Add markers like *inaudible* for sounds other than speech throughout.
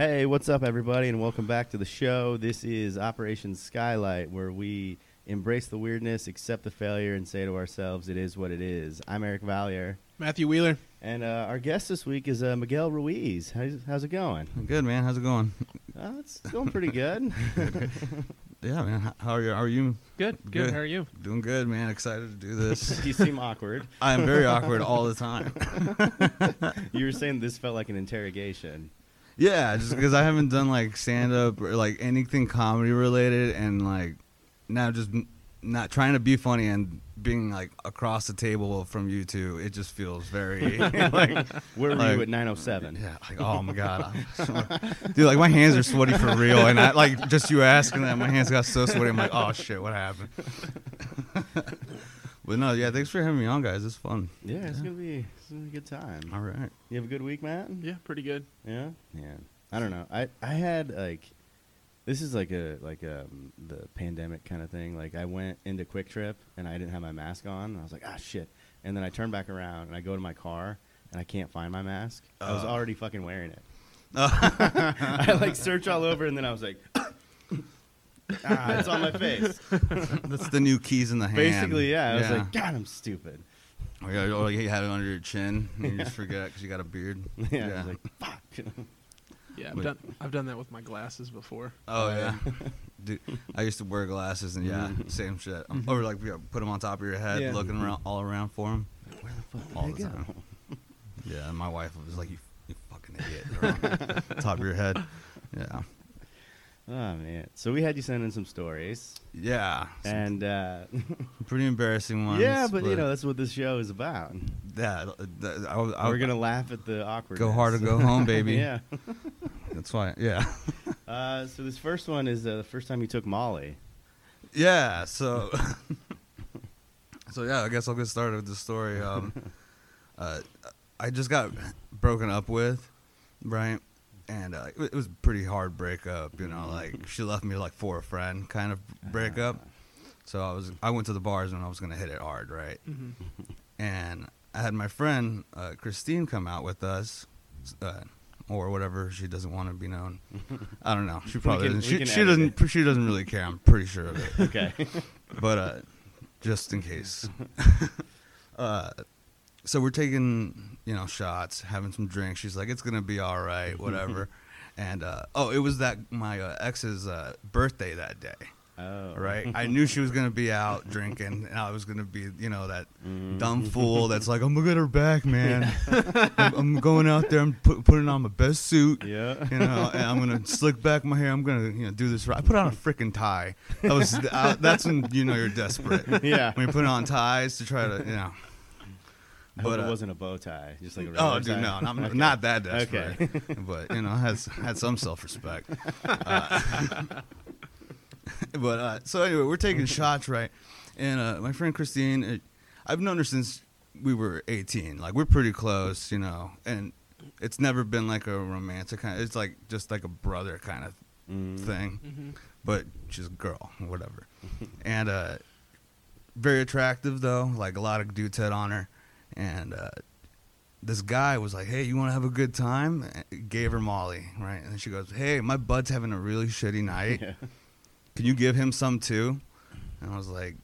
Hey, what's up, everybody, and welcome back to the show. This is Operation Skylight, where we embrace the weirdness, accept the failure, and say to ourselves, it is what it is. I'm Eric Valier, Matthew Wheeler. and uh, our guest this week is uh, Miguel Ruiz. How's, how's it going? Good man, how's it going? Uh, it's going pretty good. *laughs* Yeah, man. How- How are you? How Are you Good, good. Good. How are you? doing good, man? Excited to do this. *laughs* you seem awkward. I am very awkward all the time. *laughs* You were saying this felt like an interrogation. Yeah, just because I haven't done like stand up or like anything comedy related, and like now just n- not trying to be funny and being like across the table from you two, it just feels very *laughs* *laughs* like Where were Like- you at 907? yeah, like oh my god, dude, like my hands are sweaty for real, and I like just you asking that, my hands got so sweaty. I'm like, oh shit, what happened? *laughs* but no, yeah, thanks for having me on, guys. It's fun. Yeah, it's gonna be it's gonna be a good time. All right. You have a good week, Matt? Yeah, pretty good. Yeah, yeah. I don't know. I I had like, this is like a like um the pandemic kind of thing. Like I went into QuikTrip and I didn't have my mask on. And I was like, ah shit. And then I turn back around and I go to my car and I can't find my mask. I was Oh. already fucking wearing it. Uh, *laughs* *laughs* I like search all over and then I was like, ah, it's on my face. *laughs* That's the new keys in the hand. Basically, yeah. I was like, God, I'm stupid. or you, or you have it under your chin and you just forget because you got a beard. *laughs* Yeah. I was like, fuck. Yeah, I've Wait. done I've done that with my glasses before. oh yeah. Dude, I used to wear glasses and yeah, Mhm. same shit. Um, Or like you know, put them on top of your head, Yeah. looking around all around for them. Where the fuck did All they the go? time. Yeah, and my wife was like, "You, you fucking idiot!" *laughs* They're on top of your head. Yeah, Oh man. So we had you send in some stories. yeah. And uh, *laughs* pretty embarrassing ones. yeah, but, you know that's what this show is about. that, that I, was- I, We're gonna laugh at the awkward. go hard or go home, baby. *laughs* yeah. *laughs* That's why. Yeah. Uh, so this first one is uh, the first time you took Molly. Yeah, so so yeah, I guess I'll get started with the story. Um, uh, I just got broken up with, right? And uh, it it was a pretty hard breakup, you know. Like she left me like for a friend kind of breakup. So I was I went to the bars and I was gonna hit it hard, right? hmm And I had my friend uh, Christine come out with us. Uh, or whatever she doesn't want to be known. *laughs* I don't know. She probably can- doesn't. She, she doesn't. She doesn't really care. I'm pretty sure of it *laughs* Okay. but uh, just in case. *laughs* uh, so we're taking, you know, shots, having some drinks. She's like, "It's gonna be all right, *laughs* whatever." and uh, oh, it was that my uh, ex's uh, birthday that day, oh. right? I *laughs* knew she was gonna be out drinking, and I was gonna be, you know, that Mhm. dumb fool that's like, "I'm gonna get her back, *laughs* man. I'm, I'm going out there. I'm put, putting on my best suit." Yeah. you know, and I'm gonna slick back my hair. I'm gonna, you know, do this right. I put on a freaking tie. That was uh, that's when you know you're desperate yeah. when you put on ties to try to, you know. I hope but, it uh, wasn't a bow tie, just like a Oh, dude, tie. no, I'm *laughs* Okay. not that desperate. Okay. *laughs* but you know, has had some self respect. Uh, *laughs* but uh, so anyway, we're taking shots, right? And uh, my friend Christine, uh, I've known her since we were 18. Like we're pretty close, you know, and it's never been like a romantic kind. Of, it's like just like a brother kind of Mhm. thing hmm but she's a girl, whatever. and uh, very attractive though, like a lot of dudes had on her. And uh, this guy was like, "Hey, you want to have a good time?" And Gave her Molly, right? And she goes, "Hey, my bud's having a really shitty night. *laughs* Yeah. Can you give him some too?" And I was like.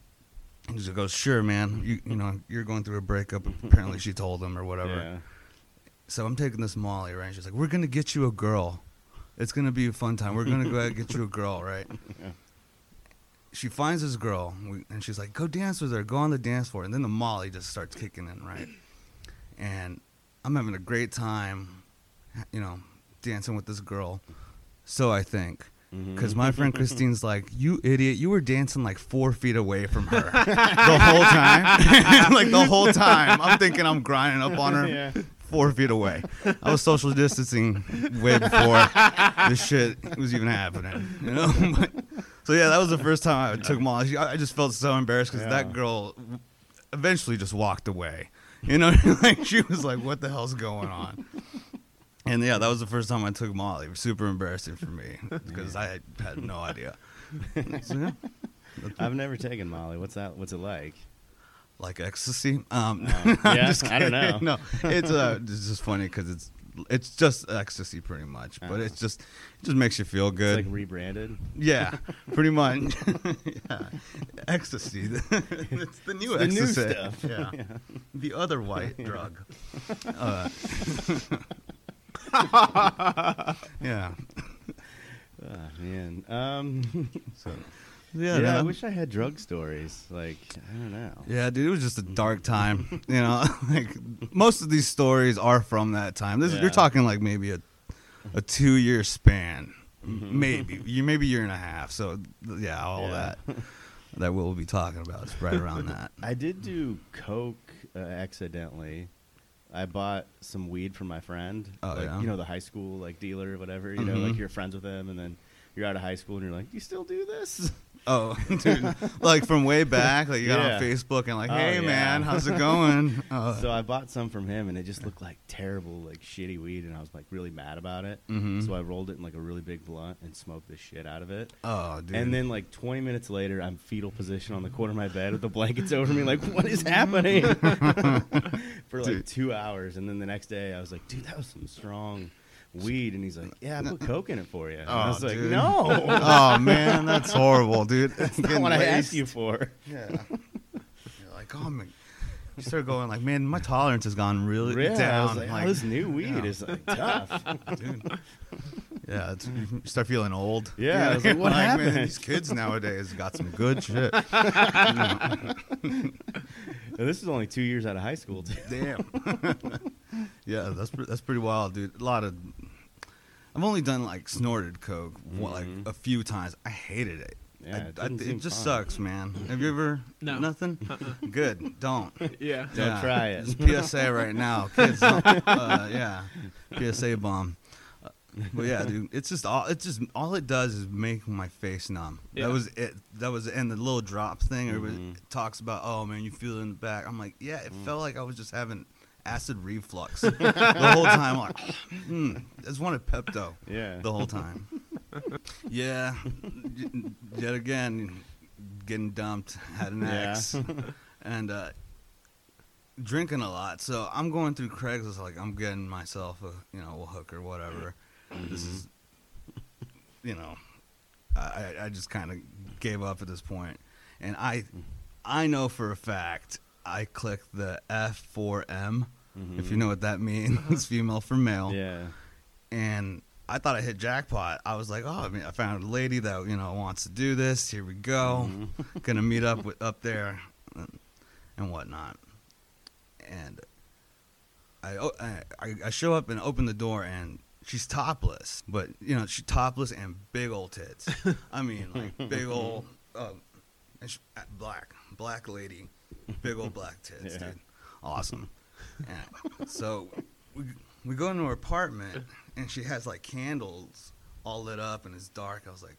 And she goes, "Sure, man. You you know you're going through a breakup. Apparently, she told him or whatever. Yeah. So I'm taking this Molly, right? She's like, "We're gonna get you a girl. It's gonna be a fun time. We're gonna go out and get you a girl, right?" *laughs* Yeah. She finds this girl, and she's like, "Go dance with her. Go on the dance floor." And then the Molly just starts kicking in, right? And I'm having a great time, you know, dancing with this girl. So I think. Mm-hmm. Because my friend Christine's *laughs* like, you idiot, you were dancing like four feet away from her *laughs* the whole time. *laughs* like the whole time. I'm thinking I'm grinding up on her Yeah. four feet away. I was social distancing way before this shit was even happening. You know. But- so yeah, that was the *laughs* first time I took Molly. I just felt so embarrassed because Yeah. that girl eventually just walked away. You know, *laughs* like she was like, "What the hell's going on?" *laughs* And yeah, that was the first time I took Molly. Super embarrassing for me because I had no idea. So, yeah, I've never taken Molly. What's that? What's it like? like ecstasy. Um, Oh, yeah? I don't know. No, it's uh, it's just funny because it's it's just ecstasy pretty much, but Uh-huh. it's just it just makes you feel It's good. like rebranded. yeah, *laughs* pretty much. *laughs* yeah. Ecstasy. *laughs* it's the new It's the new stuff. Yeah. The other white drug. Uh, yeah. Oh, man. Um, So yeah, yeah, I wish I had drug stories. Like, I don't know. Yeah, dude, it was just a dark time. *laughs* You know, *laughs* like most of these stories are from that time. This is, Yeah. you're talking like maybe a a two year span, Mhm. maybe you maybe year and a half. So yeah, all Yeah. that *laughs* that we'll be talking about is right around that. I did do coke uh, accidentally. I bought some weed from my friend. Oh, like, yeah? You know, the high school like dealer or whatever. You know, Mhm. like you're friends with him, and then you're out of high school, and you're like, "Do you still do this?" Oh, *laughs* dude, like from way back, like you got Yeah. on Facebook and like, Oh, hey yeah. man, how's it *laughs* going? Uh, so I bought some from him, and it just looked like terrible, like shitty weed, and I was like really mad about it. Mhm. So I rolled it in like a really big blunt and smoked the shit out of it. oh, dude. And then like 20 minutes later, I'm fetal position on the corner of my bed with the blankets over me. Like, what is happening? *laughs* For like Dude. two hours, and then the next day, I was like, dude, that was some strong weed. And he's like, yeah, I put coke in it for you. And I Oh, was like, dude. no, *laughs* oh man, that's horrible, dude. *laughs* that's not what I asked you for. Yeah. You're like, oh man. You start going like, man, my tolerance has gone really Yeah, down. was like, oh, this new weed is like tough. *laughs* dude. Yeah, it's, you start feeling old. Yeah, I was You're like, what man, happened? these kids nowadays got some good shit. And this is only two years out of high school, too. Damn. yeah, that's that's pretty wild, dude. A lot of. I've only done like snorted coke one- like a few times. I hated it. Yeah, I- it I- it just fun. sucks, man. Have you ever? *laughs* No. Nothing. *laughs* Good. Don't. *laughs* Yeah. Don't try it. It's PSA right now, kids. don't- uh, yeah, PSA bomb. Uh, but yeah, dude, it's just all. It's just all it does is make my face numb. Yeah. That was it. That was and the little drops thing. Everybody Mhm. talks about. Oh man, you feel it in the back. I'm like, yeah. It Mm. felt like I was just having acid reflux the whole time. I'm like, *sighs* mm, I just wanted Pepto Yeah. the whole time. yeah, yet again, getting dumped. Had an Yeah. ex, and uh, drinking a lot. So I'm going through Craigslist like I'm getting myself a you know a hooker, whatever. This Mhm. is, you know, I I- I just kind of gave up at this point, and I I know for a fact I clicked the F4M. If you know what that means, *laughs* female for male Yeah. and I thought I hit jackpot. I was like, oh, I mean, I found a lady that you know wants to do this. Here we go. Mhm. *laughs* Gonna meet up with up there, and, and whatnot. And I I show up and open the door, and she's topless, but you know she's topless and big old tits. *laughs* I mean, like big old, uh, and she, uh, black black lady, big old black tits, Yeah. dude. Awesome. So we we go into her apartment, and she has like candles all lit up, and it's dark. I was like.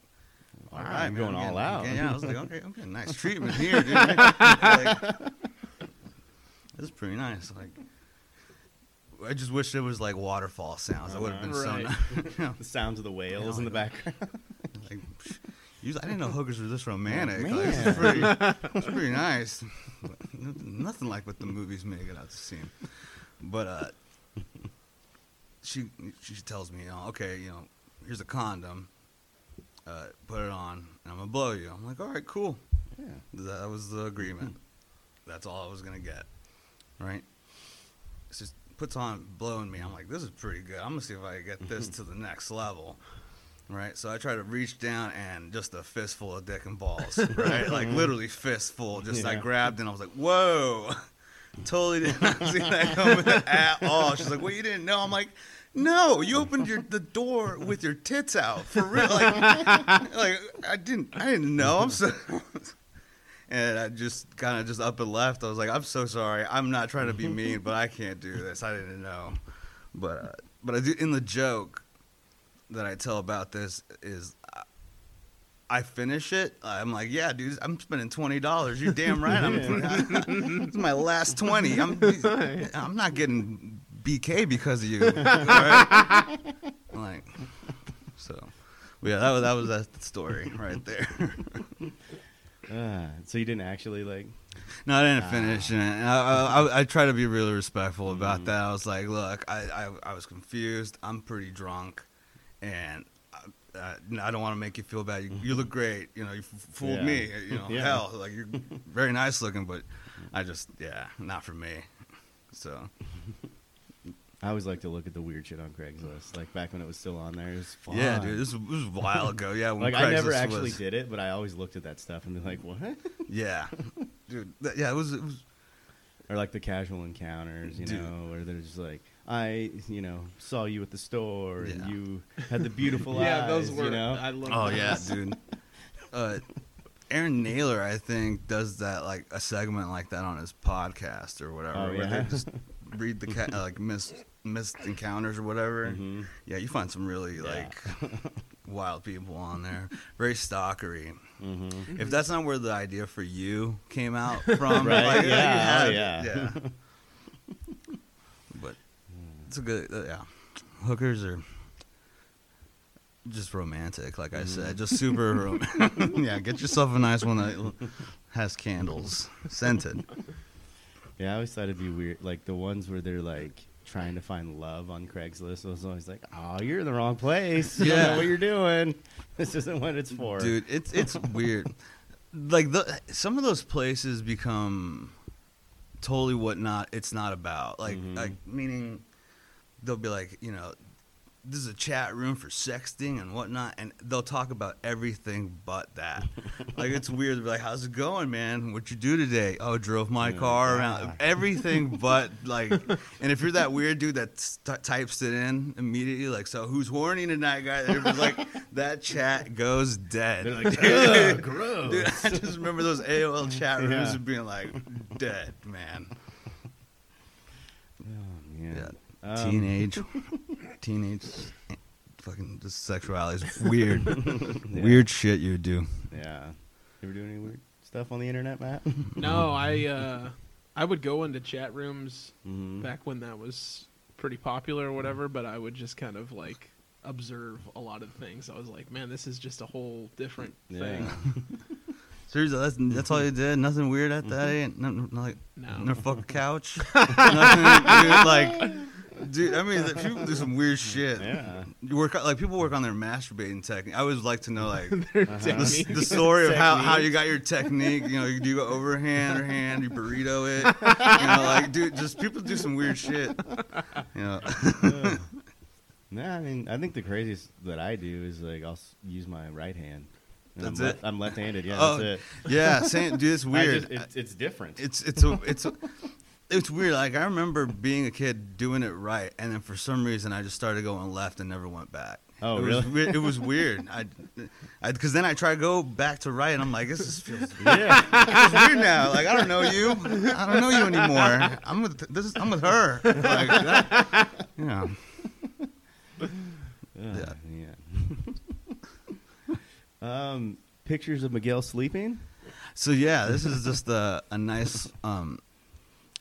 All Wow, right, man, going I'm all getting- out. Yeah, I was like, okay, I'm getting nice treatment here, dude. *laughs* like, this is pretty nice. Like, I just wish it was like waterfall sounds. That would have been Right. so nice. You *laughs* know, The sounds of the whales Yeah, in the background. like, usually- I didn't know hookers were this romantic. Man. Like, is pretty, *laughs* it's pretty nice. Nothing like what the movies make it out to seem. But uh, she she tells me, you know, okay, you know, here's a condom. Uh, put it on, and I'm gonna blow you. I'm like, all right, cool. Yeah. That was the agreement. That's all I was gonna get. Right? It's just puts on blowing me. I'm like, this is pretty good. I'm gonna see if I can get this *laughs* to the next level. Right? So I try to reach down and just a fistful of dick and balls. *laughs* Right? like literally fistful. Just I grabbed and I was like, whoa. *laughs* totally did not see that coming *laughs* at all. She's like, well, you didn't know. I'm like, no, you opened your the door with your tits out for real. Like, like I didn't, I didn't know. I'm so. And I just kind of just up and left. I was like, I'm so sorry. I'm not trying to be mean, but I can't do this. I didn't know. But uh, but I do in the joke that I tell about this is I- finish it. I'm like, yeah, dude, I'm spending twenty dollars. You're damn right. I'm. *laughs* *laughs* it's my last twenty. I'm. *laughs* I'm not getting BK because of you. Right? like, so, yeah, that was that was that story right there. Uh, so you didn't actually like. No, I didn't Ah. finish, and I, I, I, I try to be really respectful about Mhm. that. I was like, look, I, I, I was confused. I'm pretty drunk, and I, I, I don't want to make you feel bad. You, you look great. You know, you f- fooled Yeah. me. You know, *laughs* Yeah. hell, like you're very nice looking, but I just, yeah, not for me. So *laughs* I always like to look at the weird shit on Craigslist. Like back when it was still on there, it was fun. yeah, dude, this, was- this was a while ago. Yeah, when *laughs* Like I never actually was- did it, but I always looked at that stuff and be like, what? Yeah, dude, that, yeah, it was. It was Or like the casual encounters, you Dude. know, where there's like, I, you know, saw you at the store and you had the beautiful *laughs* yeah, eyes, those were. you know. I love. Oh yeah, dude. *laughs* Uh, Aaron Naylor, I think, does that like a segment like that on his podcast or whatever. Oh, where yeah? they just read the ca- uh, *laughs* like missed missed encounters or whatever. Mhm. Yeah, you find some really Yeah. like wild people on there. Very stalkery. Mhm. If that's not where the idea for you came out from, Right, like, yeah, had oh, yeah. yeah. It's a good, uh, yeah. Hookers are just romantic, like I said, just super. rom- *laughs* yeah, get yourself a nice one that has candles, scented. Yeah, I always thought it'd be weird, like the ones where they're like trying to find love on Craigslist. I was always like, "Oh, you're in the wrong place. *laughs* You don't Yeah. know what you're doing. This isn't what it's for." dude it's it's *laughs* weird like the some of those places become totally what not it's not about like Mhm. like meaning they'll be like you know this is a chat room for sexting and whatnot and they'll talk about everything but that *laughs* like it's weird They'll be like how's it going man what you do today oh drove my Yeah. car around Ah. everything *laughs* but like and if you're that weird dude that st- types it in immediately like so who's horny tonight everybody's like *laughs* that chat goes dead They're like, "Ugh, gross." Dude, I just remember those AOL chat rooms Yeah. being like, dead, man. Oh, man. Yeah. Um, teenage, *laughs* teenage, fucking just sexuality is weird. *laughs* yeah. Weird shit you would do. Yeah. You ever do any weird stuff on the internet, Matt? *laughs* No, I uh, I would go into chat rooms Mhm. back when that was pretty popular or whatever, but I would just kind of like observe a lot of things. I was like, man, this is just a whole different Yeah. thing. Seriously, that's that's all you did. Nothing weird at that. Mhm. Ain't nothing like No. no fuck couch. Nothing, dude, like, dude. I mean, people do some weird shit. Yeah. You work like people work on their masturbating technique. I always like to know like *laughs* Their Uh-huh. the, the story of how, how you got your technique. You know, you do you go overhand or hand, you burrito it. You know, like dude, just people do some weird shit. You know, Ugh. *laughs* Nah, I mean, I think the craziest that I do is like I'll use my right hand. That's I'm it? left- I'm left-handed. Yeah, Oh, that's it. yeah, same, dude, it's I weird. just- it's, it's different. it's it's *laughs* a, it's a, it's weird. Like I remember being a kid doing it right, and then for some reason I just started going left and never went back. Oh, it really? Was, it was weird. I, because then I try to go back to right, and I'm like, this *laughs* is feels yeah. it's weird now. Like I don't know you. I don't know you anymore. I'm with this. Is, I'm with her. Like that, you know. Ugh, *laughs* Yeah. yeah. *laughs* um, pictures of Miguel sleeping. So yeah, this is just a, a nice um,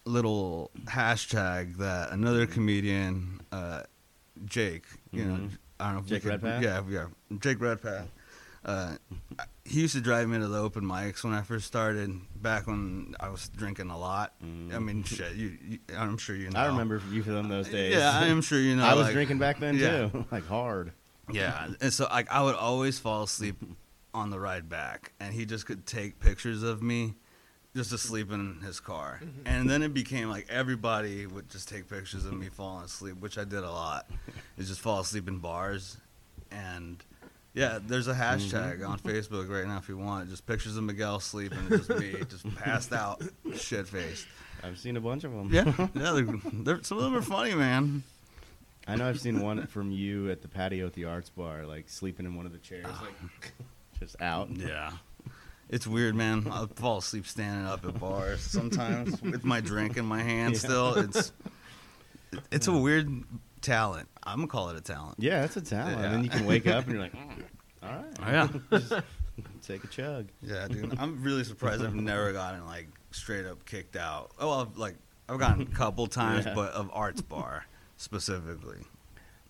little hashtag that another comedian, uh, Jake, you know, Mhm. I don't know, if we Jake could- Redpath? Yeah, yeah, Jake Redpath. Uh, *laughs* he used to drive me to the open mics when I first started, back when I was drinking a lot. Mm. I mean, shit, you, you, I'm sure you know. I remember you from those days. Yeah, I am sure you *laughs* know. I was like- drinking back then yeah. too, *laughs* like hard. Yeah, and so like I would always fall asleep on the ride back, and he just could take pictures of me just asleep in his car. Mm-hmm. And then it became like everybody would just take pictures of me *laughs* falling asleep, which I did a lot. Is just fall asleep in bars, and yeah, there's a hashtag mm-hmm. on Facebook right now if you want. Just pictures of Miguel sleeping, and just me just passed out, shit faced. I've seen a bunch of them. Yeah, *laughs* yeah, they're, they're, some of them are funny, man. I know I've seen one from you at the patio at the Arts Bar, like sleeping in one of the chairs, ah. like *laughs* just out. Yeah. It's weird, man. I'll fall asleep standing up at bars sometimes *laughs* with my drink in my hand Yeah. still. It's it's a weird talent. I'm gonna call it a talent. Yeah, that's a talent. Yeah. And then you can wake up and you're like, "Mm, *laughs* all right, Oh, yeah. *laughs* Just take a chug. Yeah, dude. I'm really surprised I've never gotten like straight up kicked out. Oh, well, I've, like I've gotten a couple times, Yeah. but of arts bar specifically.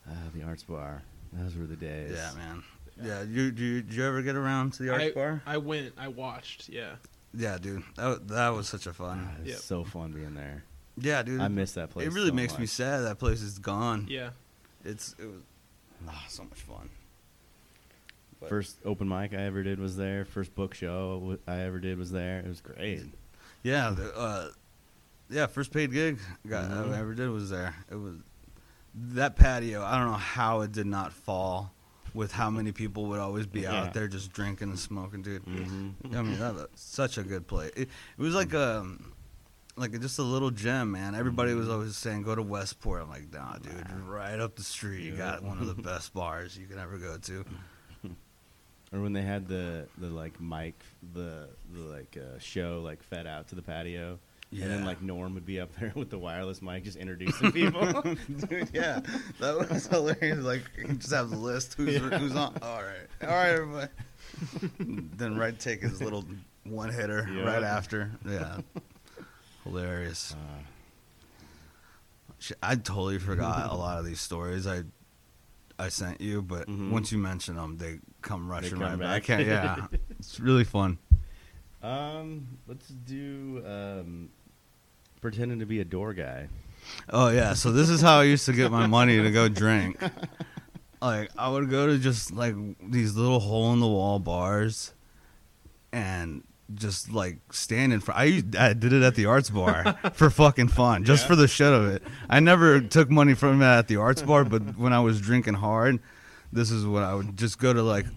Ah, the Arts Bar. Those were the days. Yeah, man. Yeah, you did you, did you ever get around to the Arts I, Bar? I went. I watched. Yeah. Yeah, dude, that that was such a fun. Ah, it's Yep. so fun being there. Yeah, dude, I miss that place. It really so makes me sad that place is gone. Yeah. It's it was ah, so much fun. But- First open mic I ever did was there. First book show I ever did was there. It was great. Yeah, the, uh, yeah, first paid gig got. I ever did was there. It was that patio. I don't know how it did not fall with how many people would always be Yeah. out there just drinking and smoking, dude. hmm I mean, that was such a good place. It, it was like um like just a little gem, man. Everybody was always saying go to Westport. I'm like, nah, dude, right up the street. You got one of the *laughs* best bars you can ever go to. *laughs* Or when they had the the like mic the the like uh, show like fed out to the patio. And then like Norm would be up there *laughs* with the wireless mic just introducing people. *laughs* Dude, yeah, that was hilarious. Like, just have the list. Who's, Yeah. who's on? All right, all right, everybody. then right take his little one hitter Yeah. right after. Yeah, hilarious. Uh, I totally forgot a lot of these stories I I sent you, but Mhm. once you mention them, they come rushing come right back. back. I can't, yeah, *laughs* it's really fun. um, let's do um, pretending to be a door guy. Oh yeah, so this is how I used to get my money to go drink. *laughs* Like I would go to just like these little hole in the wall bars, and just like stand in front. I used, I did it at the arts bar *laughs* for fucking fun, just Yeah. for the shit of it. I never took money from it at the arts bar, but when I was drinking hard, this is what I would just go to like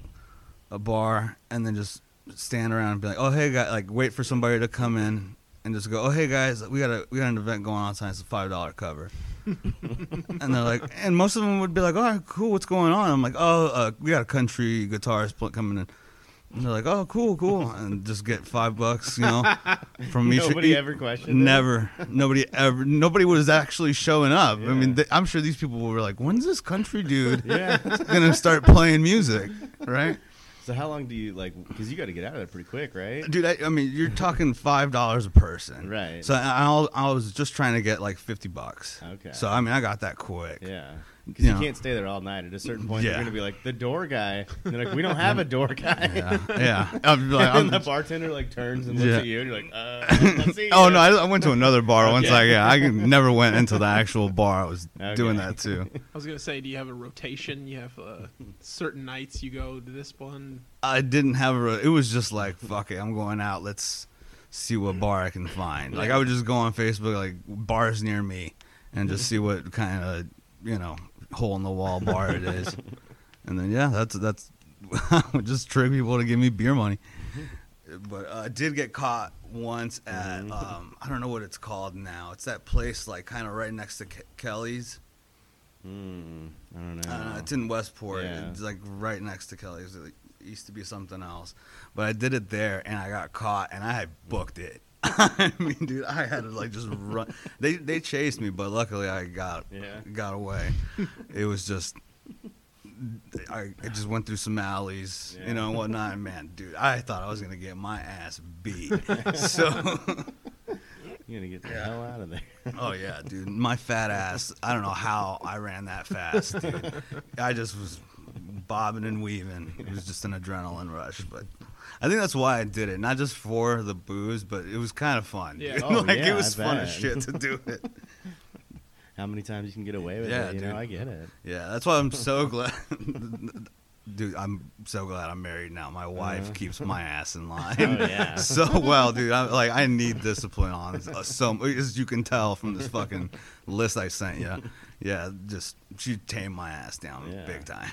a bar and then just stand around and be like, "Oh hey guys," like wait for somebody to come in and just go, "Oh hey guys, we got a we got an event going on tonight. It's a five dollar cover." *laughs* and they're like, and most of them would be like, "All right, cool, what's going on?" I'm like, "Oh, uh, we got a country guitarist pl- coming in." And they're like, "Oh, cool, cool," and just get five bucks, you know, *laughs* from each. Nobody each- ever questioned. it? Never, nobody ever, nobody was actually showing up. I mean, Yeah. th- I'm sure these people were like, "When's this country dude *laughs* Yeah. gonna start playing music?" Right? So how long do you like? Because you got to get out of there pretty quick, right? Dude, I, I mean, you're talking five dollars a person, Right. So I, I, I was just trying to get like fifty bucks. Okay. So I mean, I got that quick. Yeah. Because you Yeah. can't stay there all night. At a certain point, Yeah. you're gonna be like the door guy. And they're like, we don't *laughs* have a door guy. Yeah, *laughs* yeah. I'm like, and I'm- the bartender like turns and looks Yeah. at you, and you're like, uh, *laughs* let's see. oh no, I, I went to another bar once. Like, yeah, I never went into the actual bar. I was Okay. doing that too. I was gonna say, do you have a rotation? You have uh, certain nights you go to this one. I didn't have a. It was just like, fuck it, I'm going out. Let's see what bar I can find. Like, I would just go on Facebook, like bars near me, and just see what kind of you know hole in the wall bar it is. And then yeah, that's that's. *laughs* Just trick people to give me beer money. But uh, I did get caught once at Mhm. um, I don't know what it's called now. It's that place like kind of right next to Ke- Kelly's. Mm, I don't know. I it's in Westport. Yeah. It's like right next to Kelly's. It used to be something else, but I did it there, and I got caught, and I had booked it. *laughs* I mean, dude, I had to like just run. They they chased me, but luckily I got Yeah. got away. *laughs* it was just. I, I just went through some alleys, Yeah. you know, and whatnot. And man, dude, I thought I was gonna get my ass beat. *laughs* so, You're gonna get the Yeah. hell out of there. Oh yeah, dude. My fat ass. I don't know how I ran that fast, dude. I just was bobbing and weaving. It was just an adrenaline rush, but I think that's why I did it. Not just for the booze, but it was kind of fun. Yeah. *laughs* Oh, like yeah, it was fun as shit to do *laughs* it. How many times you can get away with Yeah, it? You dude. know, I get it. Yeah, that's why I'm so *laughs* glad. Dude, I'm so glad I'm married now. My wife Uh-huh. keeps my *laughs* ass in line Oh, yeah. *laughs* so well, dude. I like I need discipline on uh, so as you can tell from this fucking *laughs* list I sent you. Yeah, just she tamed my ass down Yeah. big time.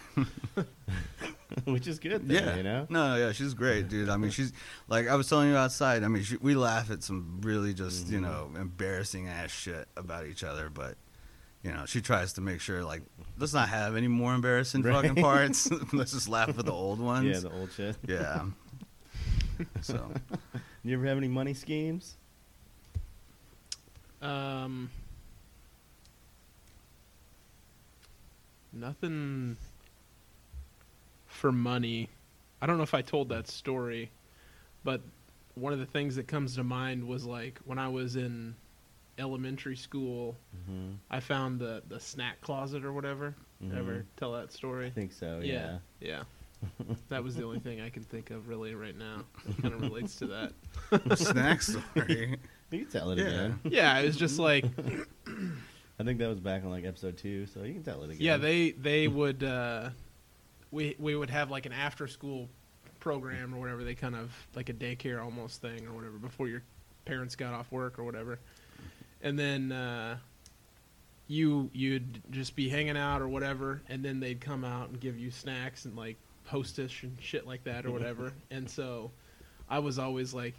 Which is good. Then, yeah, You know. No, yeah, she's great, dude. I mean, she's like I was telling you outside. I mean, she, we laugh at some really just you Mhm. know embarrassing ass shit about each other, but you know she tries to make sure like let's not have any more embarrassing Right. fucking parts. *laughs* *laughs* let's just laugh at the old ones. Yeah, the old shit. yeah. *laughs* So You ever have any money schemes? Um, nothing for money. I don't know if I told that story, but one of the things that comes to mind was like when I was in elementary school, Mm-hmm. I found the the snack closet or whatever. Mhm. Ever tell that story? I think so. Yeah. yeah. *laughs* That was the only thing I can think of really right now. Kind of relates to that. *laughs* Snack story. *laughs* You can tell it Yeah. again. Yeah, it was just like I think that was back on like episode two, so you can tell it again. yeah, they they would uh, we we would have like an after school program or whatever. They kind of like a daycare almost thing or whatever before your parents got off work or whatever, and then uh, you you'd just be hanging out or whatever, and then they'd come out and give you snacks and like hostess and shit like that or whatever. and so I was always like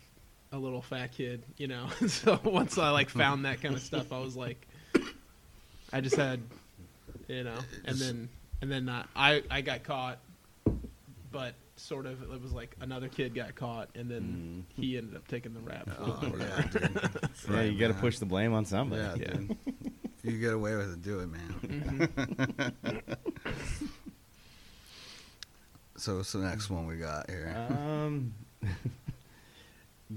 a little fat kid, you know. *laughs* so once I like found that kind of stuff, I was like, I just had, you know, and then and then not, I I got caught, but sort of it was like another kid got caught, and then he ended up taking the rap. Oh, *laughs* yeah, *laughs* dude. yeah, Right, you got to push the blame on somebody. Yeah, Yeah. dude. *laughs* You get away with it, do it, man. Mhm. So what's the next one we got here? Um,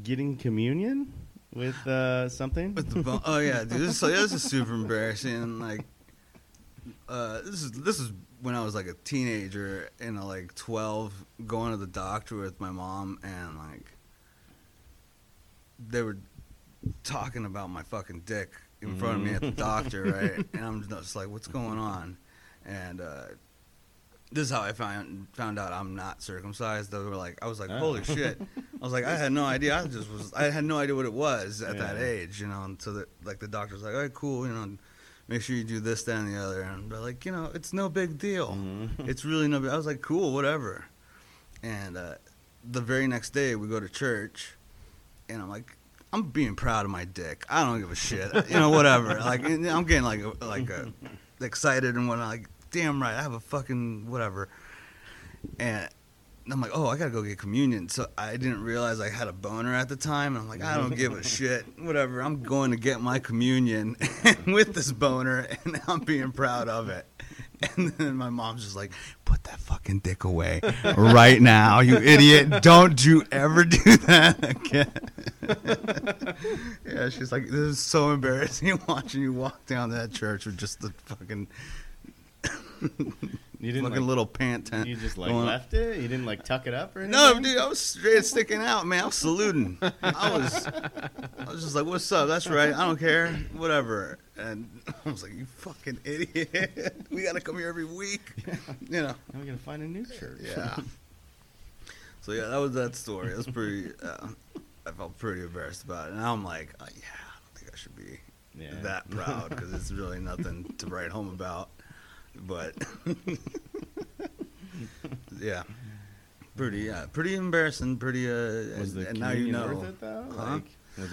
getting communion with uh, something. With the bone. Oh yeah, dude. This, is- this is super embarrassing. Like, uh, this is this is when I was like a teenager you uh, know, like twelve, going to the doctor with my mom, and like they were talking about my fucking dick in front of me at the mm. doctor, *laughs* right? And I'm just like, what's going on? And uh, this is how I found found out I'm not circumcised. They were like, I was like, Oh. holy ah. shit. I was like, I had no idea. I just was, I had no idea what it was at that age, you know. And so that, like, the doctor's like, all right, cool, you know, make sure you do this, that, and the other. And they're like, you know, it's no big deal. Mhm. It's really no big. I was like, cool, whatever. And uh, the very next day, we go to church, and I'm like, I'm being proud of my dick. I don't give a shit, you know, whatever. *laughs* Like, I'm getting like, a, like a, excited and whatnot. Like, damn right, I have a fucking whatever. And I'm like, oh, I gotta go get communion. So I didn't realize I had a boner at the time. And I'm like, I don't give a *laughs* shit. Whatever. I'm going to get my communion *laughs* with this boner, and I'm being proud of it. And then my mom's just like, put that fucking dick away right now, you idiot. Don't you ever do *laughs* that again. yeah, she's like, this is so embarrassing watching you walk down that church with just the fucking You didn't looking like, little pant tent. You just like left it. You didn't like tuck it up or anything. No, dude, I was straight sticking out, man. I was saluting. *laughs* I was, I was just like, "What's up? That's right. I don't care. Whatever." And *laughs* I was like, "You fucking idiot! *laughs* We gotta come here every week." You know? Now we gotta find a new church. Yeah. So yeah, that was that story. It was pretty. Uh, I felt pretty embarrassed about it, and now I'm like, oh, "Yeah, I don't think I should be Yeah. that proud because it's really nothing to write home about." But *laughs* yeah, pretty yeah, pretty embarrassing. Pretty uh, Was the and now you know. worth it though? Huh? Like,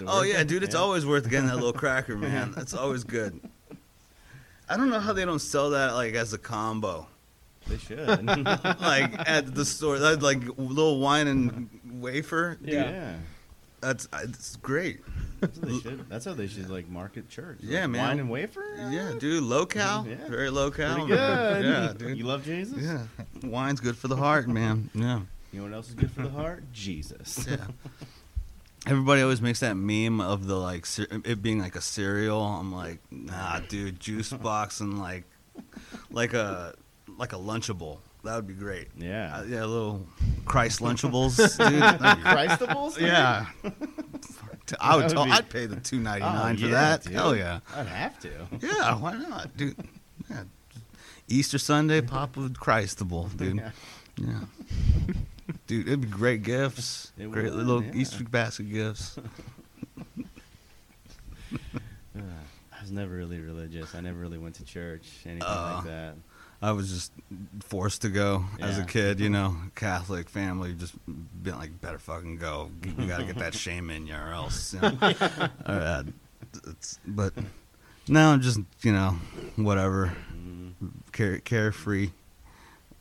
Oh yeah, it? dude, it's always worth getting that little cracker, *laughs* man. That's always good. I don't know how they don't sell that like as a combo, They should. *laughs* like at the store. That like little wine and wafer. dude, Yeah. that's it's great. That's what they should. That's how they should like market church. Yeah, Like, man. Wine and wafer. Yeah, dude, low cal, Yeah. very low cal. Pretty good. Yeah, dude. You love Jesus? Yeah, wine's good for the heart, man. Yeah, You know what else is good for the heart? *laughs* Jesus. yeah. Everybody always makes that meme of the like it being like a cereal. I'm like, nah, dude, juice *laughs* box and like, like a like a Lunchable. That would be great. Yeah. Uh, yeah, little Christ Lunchables, *laughs* dude. Christables? yeah. *laughs* I would. Would tell, be- I'd pay the two ninety nine Oh, for yeah, that. dude. Hell yeah. I'd have to. Yeah, why not, dude? Yeah. Easter Sunday, pop with Christable, dude. Yeah. Yeah. Dude, it'd be great gifts. It great would, little yeah. Easter basket gifts. *laughs* Uh, I was never really religious. I never really went to church, anything Uh, like that. I was just forced to go as a kid, you know, Catholic family, just been like, better fucking go. You gotta get that shame in you or else. You know? *laughs* Uh, it's, but now I'm just, you know, whatever, Mm. care, carefree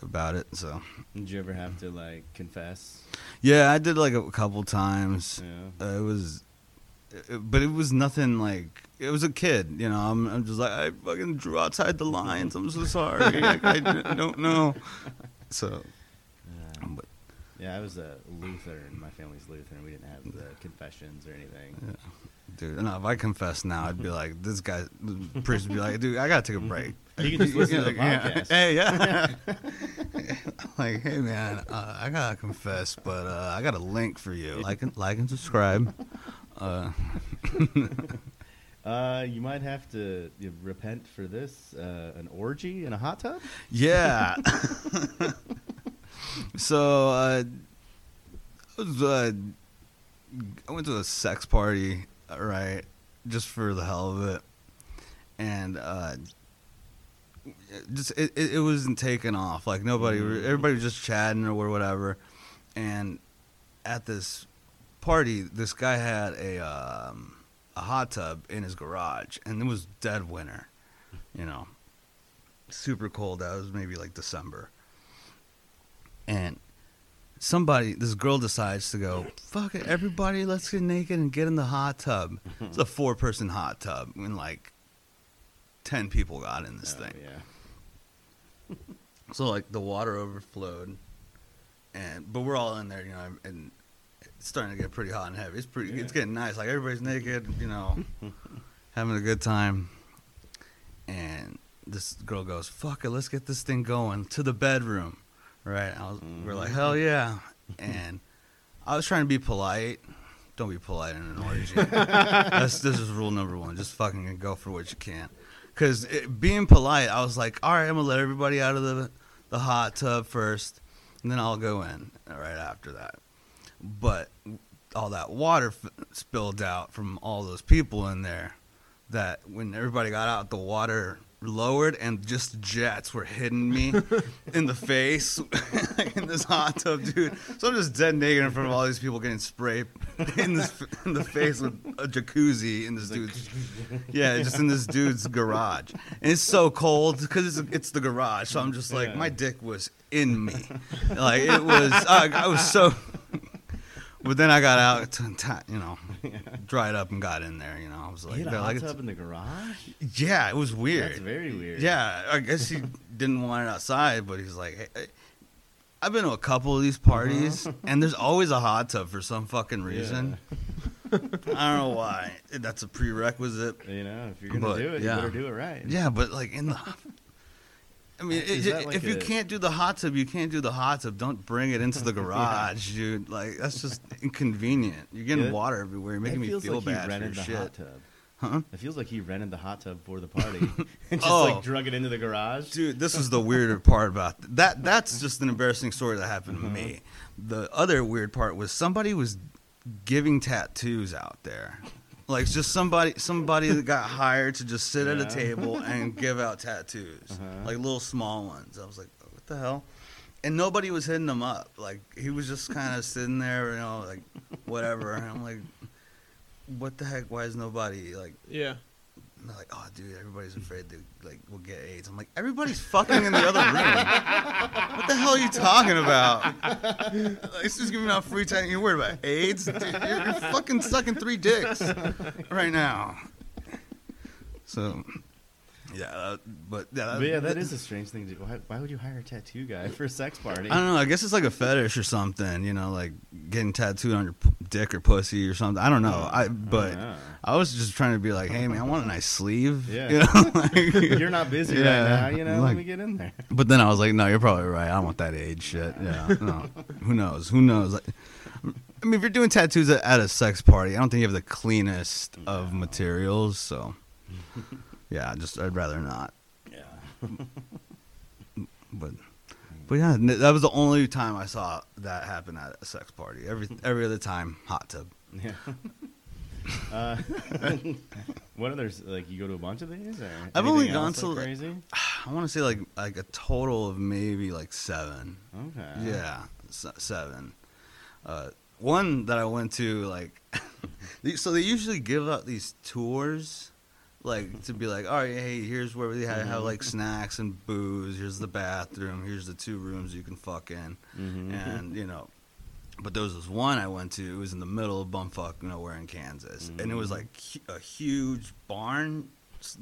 about it. So, Did you ever have to like confess? yeah, I did like a couple times. Yeah. Uh, it was, but it was nothing like. It was a kid, you know. I'm, I'm just like I fucking drew outside the lines. I'm so sorry. like, I *laughs* don't know. So, Uh, but yeah, I was a Lutheran. My family's Lutheran. We didn't have the confessions or anything. dude. No, if I confess now, I'd be like, this guy, the priest would be like, dude, I gotta take a *laughs* break. You can just listen to the *laughs* Yeah. podcast. Hey, yeah. like, hey man, uh, I gotta confess, but uh, I got a link for you. Like and like and subscribe. Uh, *laughs* *laughs* Uh, you might have to you know, repent for this. Uh, an orgy in a hot tub? yeah. *laughs* so uh, I was, uh, I went to a sex party, right, just for the hell of it, and uh, just it, it, it wasn't taking off. Like nobody, Mm. everybody was just chatting or whatever, and at this party, this guy had a um, a hot tub in his garage, and it was dead winter, you know, super cold. That was maybe like December, and somebody, this girl decides to go, fuck it, everybody, let's get naked and get in the hot tub. *laughs* It's a four person hot tub, and like ten people got in this Oh, thing. Yeah. *laughs* So like the water overflowed, and but we're all in there, you know, and it's starting to get pretty hot and heavy. It's pretty, it's getting nice. Like everybody's naked, you know, *laughs* having a good time. And this girl goes, "Fuck it, let's get this thing going to the bedroom." Right? I was, We're like. "Hell mm-hmm. yeah!" And I was trying to be polite. Don't be polite in an orgy. That's this is rule number one. Just fucking go for what you can. Because being polite, I was like, all right, I'm gonna let everybody out of the the hot tub first, and then I'll go in right after that. But all that water f- spilled out from all those people in there. That when everybody got out, the water lowered and just jets were hitting me *laughs* in the face *laughs* in this hot tub, dude. So I'm just dead naked in front of all these people getting sprayed *laughs* in this in the face with a jacuzzi in this dude's yeah, just in this dude's garage, and it's so cold because it's it's the garage. So I'm just like, my dick was in me, like it was. I, I was so. But then I got out, you know, dried up and got in there. You know, I was You like, had a hot like, tub in the garage? yeah, it was weird. That's very weird. Yeah, I guess he didn't want it outside, but he's like, hey, I've been to a couple of these uh-huh. parties, and there's always a hot tub for some fucking reason. *laughs* I don't know why. That's a prerequisite. You know, if you're gonna But, do it, yeah. you better do it right. Yeah, but like in the. I mean, it, like if you can't do the hot tub, you can't do the hot tub. Don't bring it into the *laughs* garage, dude. Like that's just inconvenient. You're getting Yeah. water everywhere. You're making me feel like bad he rented for the your shit. tub. Huh? It feels like he rented the hot tub for the party *laughs* *laughs* and just Oh. like drug it into the garage. Dude, this is the weirder part about th- that. That's just an embarrassing story that happened to uh-huh. me. The other weird part was somebody was giving tattoos out there, like just somebody somebody that got *laughs* hired to just sit at a table *laughs* and give out tattoos, Uh-huh. like little small ones. I was like, what the hell? And nobody was hitting them up. Like he was just kind of *laughs* sitting there, you know, like whatever. And I'm like, what the heck? Why is nobody like? Yeah. And they're like, oh, dude, everybody's afraid they like will get AIDS. I'm like, everybody's fucking in the other room. what the hell are you talking about? like, it's just giving out free time. You're worried about AIDS? Dude, you're, you're fucking sucking three dicks right now. So, yeah, uh, but yeah, But yeah, that is a strange thing to. Why, why would you hire a tattoo guy for a sex party? I don't know. I guess it's like a fetish or something. You know, like getting tattooed on your p- dick or pussy or something. I don't know. I but know. I was just trying to be like, hey man, I want a nice sleeve. Yeah. You know? *laughs* Like- You're not busy Yeah, right now, you know. like- let me get in there. But then I was like, no, you're probably right. I don't want that age shit. Yeah. No. Who knows? Who knows? Like, I mean, if you're doing tattoos at, at a sex party, I don't think you have the cleanest of materials. So, *laughs* yeah, just I'd rather not. Yeah. *laughs* But, but yeah, that was the only time I saw that happen at a sex party. Every every other time, hot tub. Yeah. *laughs* uh, *laughs* what others like? You go to a bunch of these? I've only gone to, like, crazy. *sighs* I want to say like like a total of maybe like seven. Okay. Yeah, seven. Uh, one that I went to, like, so they usually give out these tours, like to be like, all right, hey, here's where we have, have like snacks and booze. Here's the bathroom. Here's the two rooms you can fuck in, hmm and you know. But there was this one I went to. It was in the middle of bumfuck nowhere in Kansas, and it was like a huge barn,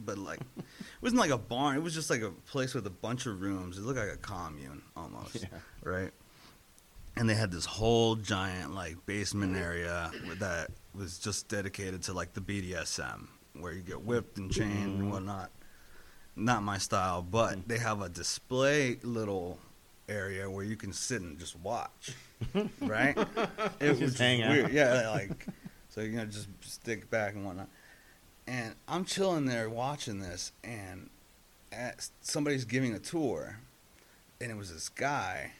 but like it wasn't like a barn. It was just like a place with a bunch of rooms. It looked like a commune almost Yeah. right? And they had this whole giant like basement area that was just dedicated to like the BDSM, where you get whipped and chained and mm-hmm. whatnot. Not my style, but mm-hmm. they have a display little area where you can sit and just watch, *laughs* right? It Just was hang out. Yeah, like so you know just stick back and whatnot. And I'm chilling there watching this, and at, somebody's giving a tour, and it was this guy,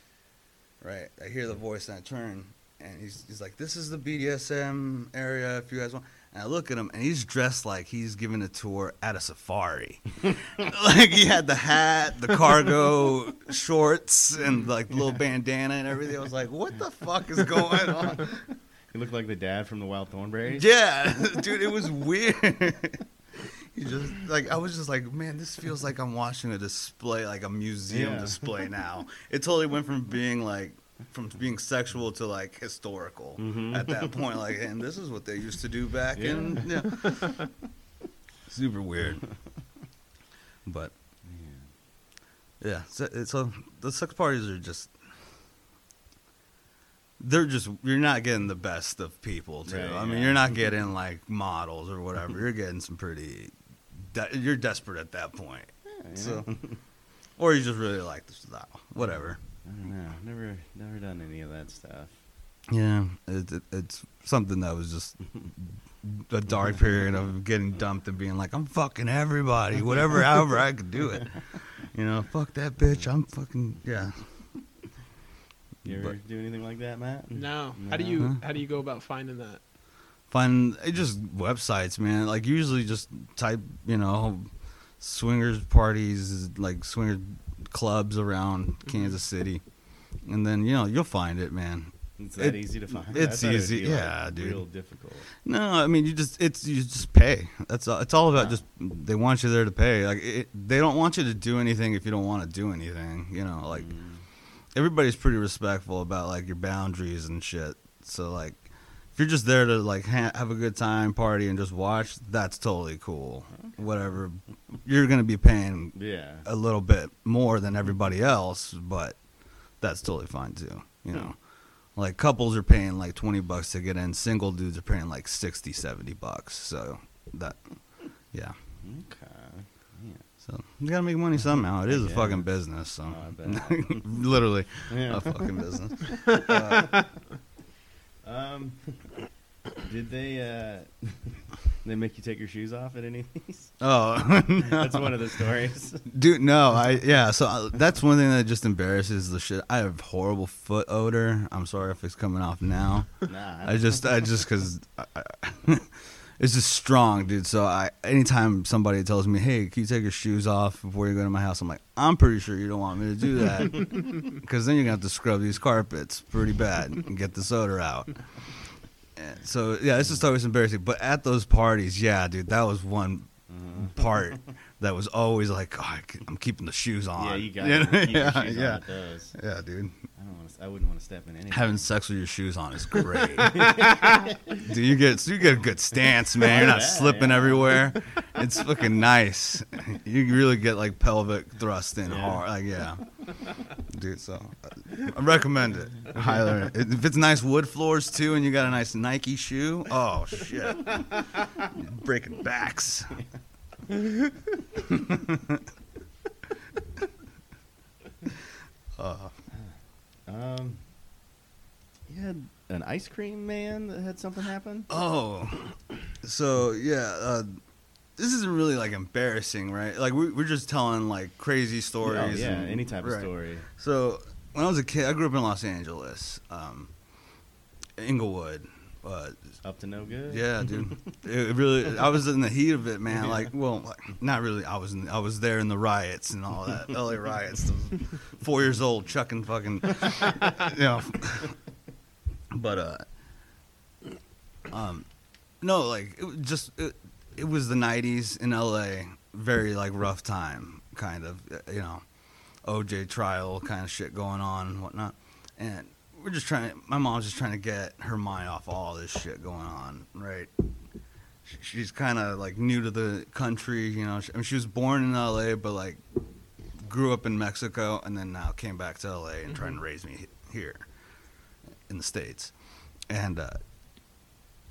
right? I hear the mm-hmm. voice and I turn, and he's he's like, "This is the BDSM area. If you guys want." And I look at him, and he's dressed like he's giving a tour at a safari. *laughs* like he had the hat, the cargo shorts, and like little bandana and everything. I was like, "What the fuck is going on?" *laughs* He looked like the dad from the Wild Thornberrys. Yeah, *laughs* dude, it was weird. you just like I was just like, man, this feels like I'm watching a display, like a museum Yeah. display now. It totally went from being like from being sexual to like historical Mhm. at that point. Like, and this is what they used to do back in. Yeah. *laughs* Super weird. But yeah, so, so the sex parties are just. They're just you're not getting the best of people too. Right, I mean, yeah. you're not getting like models or whatever. You're getting some pretty. De- you're desperate at that point. Yeah, So, *laughs* or you just really like the style. Whatever. I don't know. Never, never done any of that stuff. Yeah, it, it, it's something that was just a dark *laughs* period of getting dumped and being like, I'm fucking everybody, whatever, however I could do it. You know, fuck that bitch. I'm fucking yeah. You ever But- do anything like that, Matt? No. How do you Huh? how do you go about finding that? Find it just websites, man. Like usually just type, you know, swingers parties, like swinger clubs around Kansas City, and then you know you'll find it, man. It's that It- easy to find. it's I thought it'd easy, like, yeah, dude. Real difficult. No, I mean you just it's you just pay. That's all, it's all about Yeah. just they want you there to pay. Like it, they don't want you to do anything if you don't want to do anything. You know, like Mm. everybody's pretty respectful about like your boundaries and shit. So like if you're just there to like ha- have a good time, party, and just watch, that's totally cool. Whatever, you're gonna be paying yeah. a little bit more than everybody else, but that's totally fine too. You Hmm. know, like couples are paying like 20 bucks to get in, single dudes are paying like 60, 70 bucks. So that, yeah. Okay. Yeah. So you gotta make money somehow. It is a fucking business. So Oh, I bet. *laughs* literally Yeah. a fucking business. *laughs* Uh, Um, *laughs* did they uh, *laughs* they make you take your shoes off at any of these? oh, *laughs* That's one of the stories. Dude, no, I yeah. So uh, that's one thing that just embarrasses the shit. I have horrible foot odor. I'm sorry if it's coming off now. Nah, I just, I just, because it's just strong, dude. So I, anytime somebody tells me, "Hey, can you take your shoes off before you go to my house?" I'm like, I'm pretty sure you don't want me to do that, *laughs* because then you're gonna have to scrub these carpets pretty bad and get this odor out. And so yeah, it's just always embarrassing. But at those parties, yeah, dude, that was one Uh-huh. part that was always like, oh, I I'm keeping the shoes on. Yeah, you got *laughs* know? keep your yeah, shoes yeah, on with those. yeah, dude. I don't want to. I wouldn't want to step in anything. Having sex with your shoes on is great. *laughs* *laughs* Dude, you get you get a good stance, man. You're not Yeah, slipping yeah. everywhere. It's fucking nice. You really get like pelvic thrust in Yeah. hard. Like yeah, dude. So I recommend it. Highly. If it's nice wood floors too, and you got a nice Nike shoe, oh shit, breaking backs. *laughs* uh, Um, you had an ice cream man that had something happen. Oh, so yeah, uh, this isn't really like embarrassing, right? Like we, we're just telling like crazy Oh, stories. yeah, and- any type of story. So when I was a kid, I grew up in Los Angeles, um, Inglewood. Uh, Up to no good. yeah, dude. *laughs* it really, I was in the heat of it, man. Like, well, like, not really. I was, in, I was there in the riots and all that. LA *laughs* riots. Four years old, chucking fucking, you know. But uh, um, no, like it was just it, it was the '90s in LA. Very like rough time, kind of. You know, OJ trial kind of shit going on and whatnot, and we're just trying. My mom's just trying to get her mind off all this shit going on, right? She- She's kind of like new to the country, you know. She, I mean, she was born in LA, but like grew up in Mexico, and then now came back to LA and trying to raise me here in the states, and uh,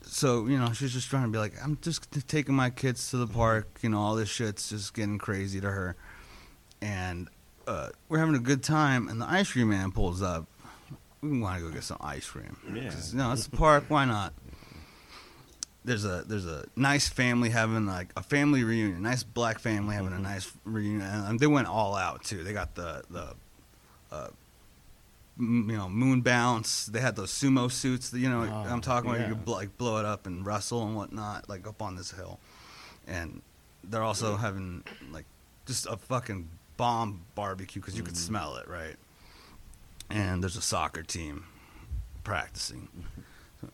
so you know, she's just trying to be like, I'm just taking my kids to the park. You know, all this shit's just getting crazy to her, and uh, we're having a good time. And the ice cream man pulls up. We want to go get some ice cream. Yeah. know, it's the park. Why not? There's a there's a nice family having like a family reunion, nice black family having a nice reunion, and they went all out too. They got the the uh, m- you know moon bounce. They had those sumo suits. That, you know Oh, I'm talking about. You could bl- like blow it up and wrestle and whatnot, like up on this hill. And they're also having like just a fucking bomb barbecue because you could Mhm. smell it, right? And there's a soccer team practicing.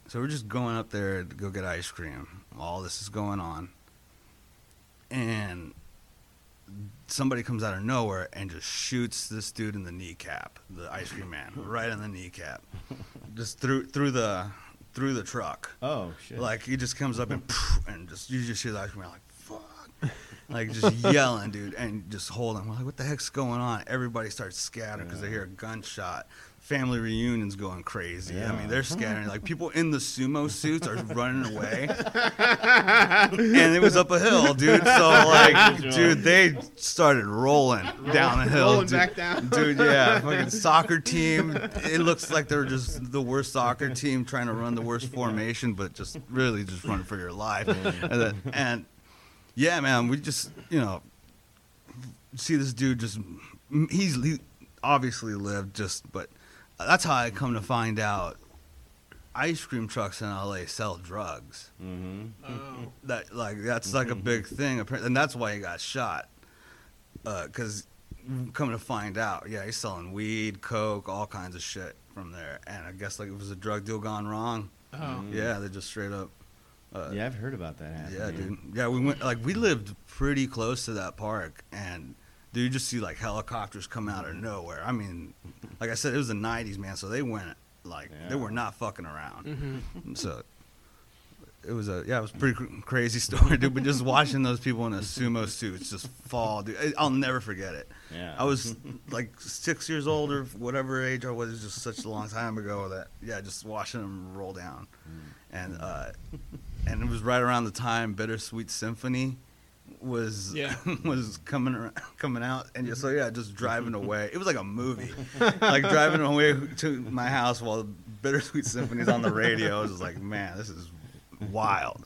So, we're just going up there to go get ice cream. All this is going on, and somebody comes out of nowhere and just shoots this dude in the kneecap, the ice cream man, right in the kneecap, just through through the through the truck. Oh shit! Like he just comes up and *laughs* and just you just hear the ice cream man like fuck, like just *laughs* yelling, dude, and just holding. We're like, what the heck's going on? Everybody starts scattering because they hear a gunshot. Family reunions going crazy. I mean, they're scattering. Like people in the sumo *laughs* suits are running away, *laughs* and it was up a hill, dude. So like, dude, they started rolling down a hill, Rolling dude. back down. dude. Yeah, fucking soccer team. It looks like they're just the worst soccer team trying to run the worst formation, but just really just running for your life. And, then, and yeah, man, we just you know see this dude just he's he obviously lived just, but that's how I come to find out. Ice cream trucks in LA sell drugs Mm-hmm. Oh. that like that's like a big thing apparently, and that's why he got shot because coming to find out yeah he's selling weed coke all kinds of shit from there and i guess like it was a drug deal gone wrong Oh. Yeah they just straight up uh, Yeah, I've heard about that happening. yeah dude yeah we went like we lived pretty close to that park and dude you just see like helicopters come out of nowhere i mean like i said it was the 90s man so they went like they were not fucking around hmm so it was a yeah, it was a pretty cr- crazy *laughs* story, dude. But just watching those people in a sumo suits just fall, dude, I- I'll never forget it. Yeah. I was *laughs* like six years old or whatever age I was, it was just such a long time ago that yeah, just watching them roll down, and uh, and it was right around the time Bittersweet Symphony was Yeah. *laughs* was coming ar- coming out, and yeah, so yeah, just driving *laughs* away. It was like a movie, like driving away to my house while Bittersweet Symphony's on the radio. I was just like, man, this is wild.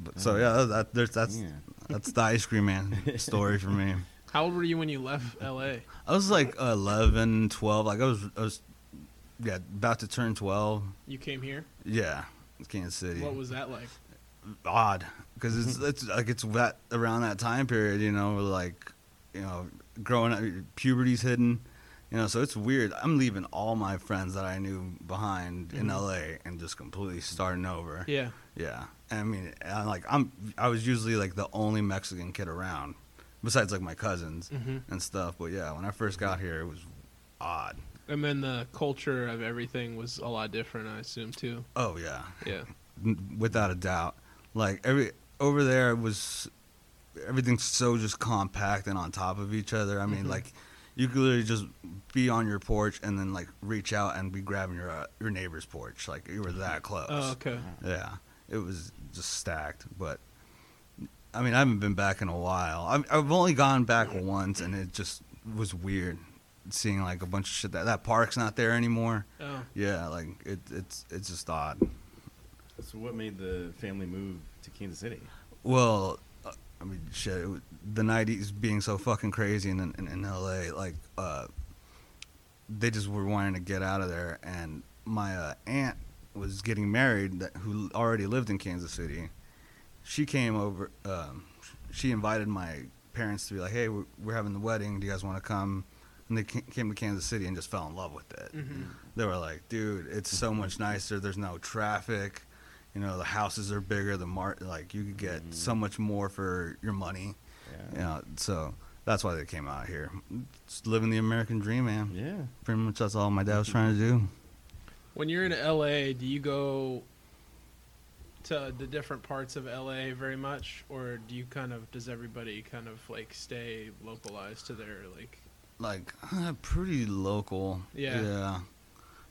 But so yeah, that, that there's that's Yeah. that's the ice cream man story for me. *laughs* How old were you when you left LA? I was like 11, 12. Like I was, I was, yeah, about to turn 12. You came here. Yeah, Kansas City. What was that like? Odd, because it's Mm-hmm. *laughs* it's like it's that around that time period, you know, like, you know, growing up, puberty's hidden, you know, so it's weird. I'm leaving all my friends that I knew behind in Mhm. LA and just completely starting over. Yeah. Yeah, and I mean, i like I'm, I was usually like the only Mexican kid around, besides like my cousins hmm and stuff. But yeah, when I first got here, it was odd. And then the culture of everything was a lot different, I assume too. Oh yeah, Yeah. Without a doubt. Like every over there it was everything's so just compact and on top of each other. I mean, Mhm. like you could literally just be on your porch and then like reach out and be grabbing your uh, your neighbor's porch. Like you were that close. Oh, okay. Yeah, it was just stacked. But I mean, I haven't been back in a while. I've, I've only gone back once, and it just was weird seeing like a bunch of shit that that park's not there anymore. Oh. Yeah, like it, it's it's just odd. So what made the family move to Kansas City? Well, uh, I mean, shit. It, the '90s being so fucking crazy in in, in LA, like uh, they just were wanting to get out of there. And my uh, aunt was getting married, that, who already lived in Kansas City. She came over. Um, she invited my parents to be like, "Hey, we're, we're having the wedding. Do you guys want to come?" And they came to Kansas City and just fell in love with it. hmm They were like, "Dude, it's so much nicer. There's no traffic." You know, the houses are bigger. The mart, like you could get Mhm. so much more for your money. Yeah. You know, so that's why they came out here. Just living the American dream, man. Yeah. Pretty much that's all my dad was trying to do. When you're in LA, do you go to the different parts of LA very much, or do you kind of does everybody kind of like stay localized to their like? Like uh, pretty local. Yeah. Yeah.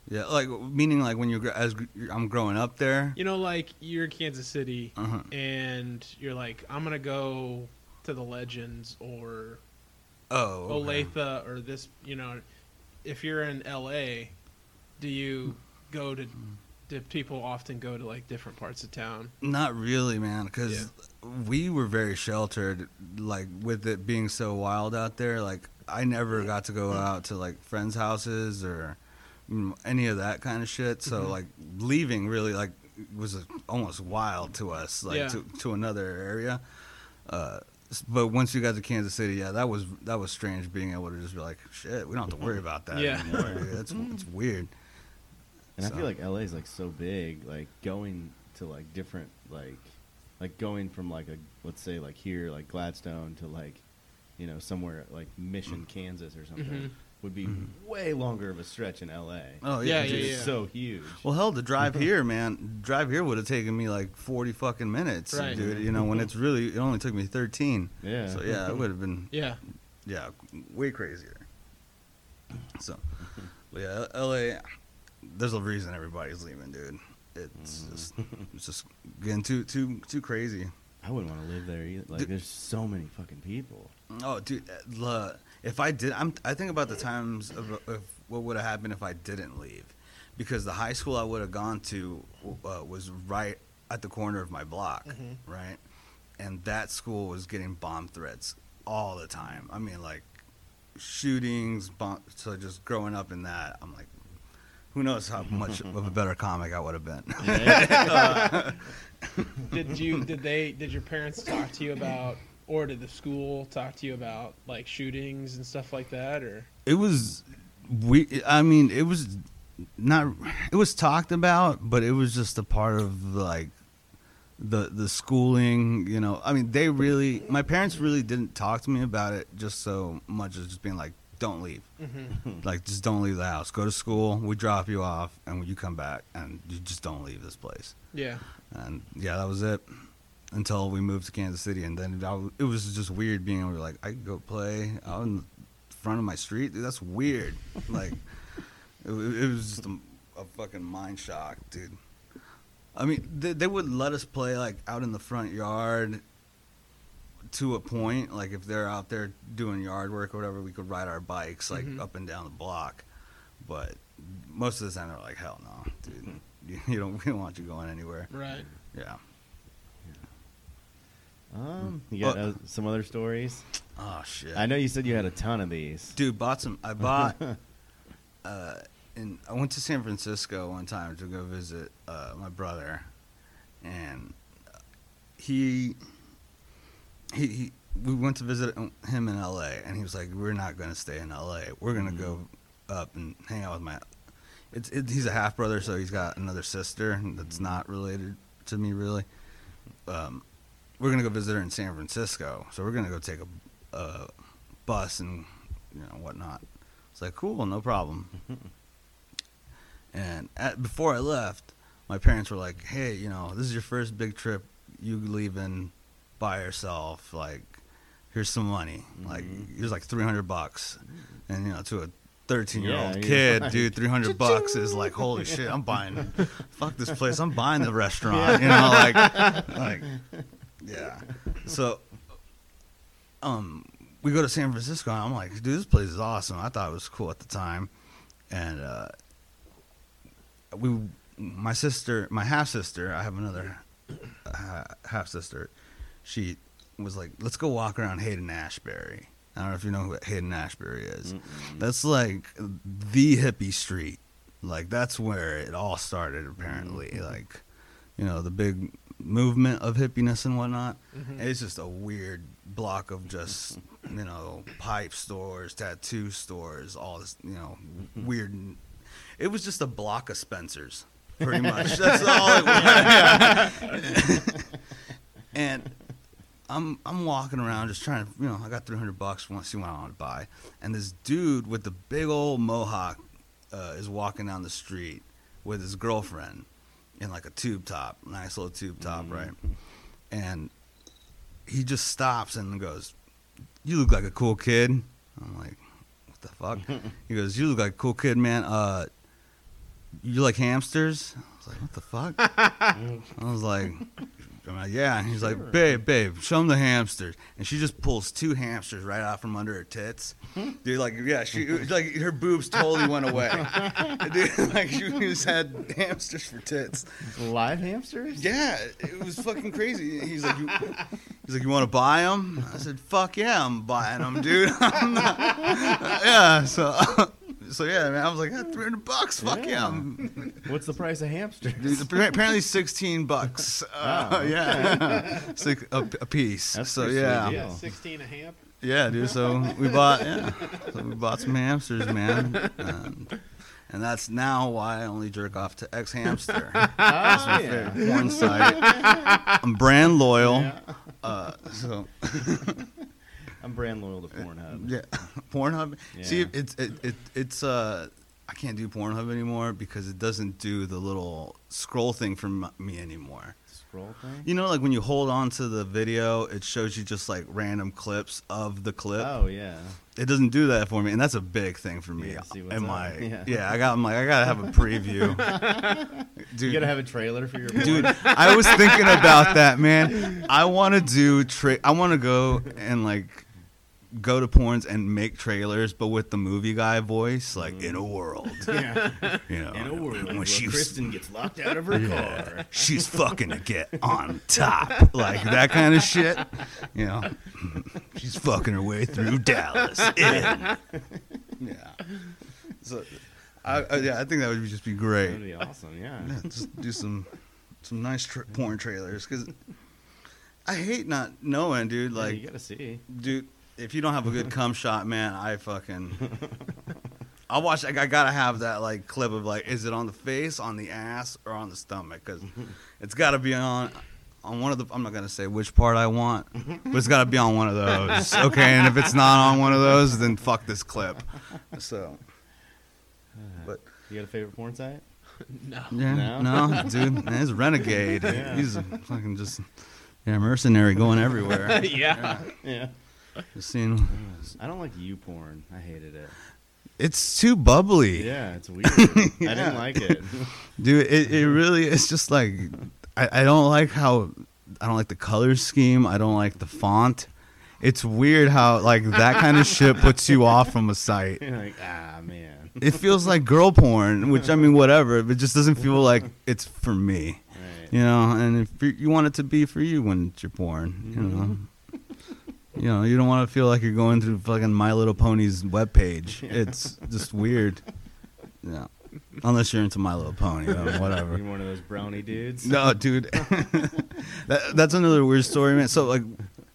Yeah, like meaning like when you're as I'm growing up there. You know, like you're in Kansas City Uh-huh. and you're like, I'm gonna go to the Legends or Oh, okay. Olathe or this. You know, if you're in LA, do you go to? Do people often go to like different parts of town? Not really, man, because we were very sheltered. Like with it being so wild out there, like I never got to go out to like friends' houses or mm, any of that kind of shit. So Mhm. like leaving really like was almost wild to us, like Yeah. to to another area. Uh, but once you got to Kansas City, yeah, that was that was strange being able to just be like, shit, we don't have to worry about that Yeah. anymore. dude. *laughs* It's it's weird. And I feel like LA is like so big, like going to like different like like going from like a let's say like here like Gladstone to like you know somewhere like Mission, Kansas or something Mhm. would be Mhm. way longer of a stretch in LA. Oh Yeah, yeah, yeah. It's yeah. so huge. Well, hell, to drive *laughs* here, man, drive here would have taken me like forty fucking minutes, Right. dude. You know, when it's really it only took me thirteen. yeah. So yeah, it would have been *laughs* Yeah. yeah way crazier. So, yeah, L.A. There's a reason everybody's leaving, dude. It's Mhm. just it's just getting too too too crazy. I wouldn't want to live there either. Like Dude. there's so many fucking people. Oh, dude, uh, l- if I did, I'm I think about the times of, of what would have happened if I didn't leave, because the high school I would have gone to uh, was right at the corner of my block, Mhm. right, and that school was getting bomb threats all the time. I mean, like shootings, bomb. So just growing up in that, I'm like, who knows how much of a better comic I would have been. *laughs* Did you? Did they? Did your parents talk to you about, or did the school talk to you about like shootings and stuff like that, or? it was we i mean it was not it was talked about but it was just a part of like the the schooling you know i mean they really my parents really didn't talk to me about it just so much as just being like don't leave Mm-hmm. *laughs* like just don't leave the house go to school we drop you off and when you come back and you just don't leave this place Yeah. and yeah that was it until we moved to kansas city and then I it was just weird being able to like i could go play out in the front of my street dude, that's weird. *laughs* Like it, it was just a, a fucking mind shock dude. I mean they, they would let us play like out in the front yard to a point like if they're out there doing yard work or whatever we could ride our bikes like Mhm. up and down the block. But most of the time they're like hell no dude. You, *laughs* you don't we don't want you going anywhere. Right. yeah Um, you got Uh, some other stories? oh shit. I know you said you had a ton of these. dude bought some i bought *laughs* uh and i went to san francisco one time to go visit uh my brother and he he, he we went to visit him in la and he was like we're not going to stay in la we're going to go up and hang out with my it's it, he's a half brother so he's got another sister that's not related to me really. Um we're gonna go visit her in San Francisco, so we're gonna go take a, a bus and you know whatnot. It's like cool, no problem. *laughs* and at, before I left, my parents were like, "Hey, you know, this is your first big trip. You leaving by yourself. Like, here's some money. Like, Mhm. here's like three hundred bucks." And you know, to a thirteen year old kid, like, dude, three hundred bucks is like, holy shit, I'm buying. *laughs* Fuck this place, I'm buying the restaurant. You know, like, like, *laughs* yeah. *laughs* So, um, we go to San Francisco, and I'm like, dude, this place is awesome. I thought it was cool at the time, and uh, we, my sister, my half sister, I have another uh, half sister. She was like, let's go walk around Hayden Ashbury. I don't know if you know who Hayden Ashbury is. Mm-mm. That's like the hippie street. Like that's where it all started apparently. Mhm. Like, you know, the big movement of hippiness and whatnot. Mhm. It's just a weird block of just, you know, pipe stores, tattoo stores, all this, you know, weird. It was just a block of Spencer's, pretty *laughs* much. That's all it was. *laughs* and I'm I'm walking around just trying to, you know, I got 300 bucks, want to see what I want to buy, and this dude with the big old mohawk uh, is walking down the street with his girlfriend in like a tube top, nice little tube top, Mhm. right? And he just stops and goes, "You look like a cool kid." I'm like, "What the fuck?" *laughs* he goes, "You look like a cool kid, man. Uh, you like hamsters? I was like, what the fuck? *laughs* I was like, I'm like, yeah. And he's like, babe, babe, show him the hamsters. And she just pulls two hamsters right out from under her tits. *laughs* Dude, like, yeah, she like her boobs totally went away. *laughs* Dude, like she just had hamsters for tits. Live hamsters? Yeah, it was fucking crazy. He's like, you, he's like, you want to buy them? I said, fuck yeah, I'm buying them, dude. *laughs* I'm not- yeah, so, so yeah, man, I was like, three hundred bucks, fuck yeah. Yeah. I'm- *laughs* What's the price of hamsters? Dude, appar- apparently sixteen bucks. *laughs* Uh, Oh, yeah, *laughs* Six, a, a piece. That's so pretty yeah, sweet Yeah, deal. sixteen a hamp. yeah, dude. So we bought, yeah, so we bought some hamsters, man. And, and that's now why I only jerk off to xHamster. Oh, That's my yeah. favorite porn site. I'm brand loyal. Yeah. Uh, so I'm brand loyal to Pornhub. yeah, *laughs* Pornhub. See, Yeah. it's it, it it's uh, I can't do Pornhub anymore because it doesn't do the little scroll thing for m- me anymore. Scroll thing? You know, like when you hold on to the video, it shows you just like random clips of the clip. Oh, yeah. It doesn't do that for me, and that's a big thing for me. Yeah, see what's Am. I? Yeah. *laughs* Yeah. I got. I'm like, I gotta have a preview. Dude, *laughs* You gotta have a trailer for your dude. I was thinking about that, man. I want to do. Tra- I want to go and like go to porns and make trailers, but with the movie guy voice, like in a mm. world, *laughs* yeah. you know, In a world when she Kristen gets locked out of her Yeah. car. she's fucking to get *laughs* on top, like that kind of shit. You know, *laughs* she's fucking her way through Dallas. In. Yeah. So, I, I, yeah, I think that would just be great. That'd be awesome, yeah. Yeah, just do some some nice tra- porn trailers because I hate not knowing, dude. Yeah, Like, you gotta see. dude, if you don't have a good cum shot, man, I fucking. *laughs* I'll watch. I gotta have that like clip of like, is it on the face, on the ass, or on the stomach? Because it's gotta be on on one of the. I'm not gonna say which part I want, but it's gotta be on one of those. *laughs* Okay, and if it's not on one of those, then fuck this clip. So, *sighs* but You got a favorite porn site? *laughs* No. yeah, No? no, dude, man, he's a renegade. Yeah. He's a fucking just yeah mercenary going everywhere. yeah. Yeah. Just *laughs* seeing, I don't like YouPorn. I hated it. it's too bubbly. Yeah, it's weird. *laughs* I didn't like it. *laughs* dude it, it really it's just like I, I don't like how i don't like the color scheme i don't like the font it's weird how like that kind of shit puts you off from a site You're like, ah, man. it feels like girl porn which i mean whatever but it just doesn't feel like it's for me Right. you know and if you, you want it to be for you when it's your porn you know you know you don't want to feel like you're going through fucking my little pony's webpage *laughs* it's just weird yeah unless you're into my little pony *laughs* whatever You're one of those brony dudes. no, dude. *laughs* that, that's another weird story, man. So like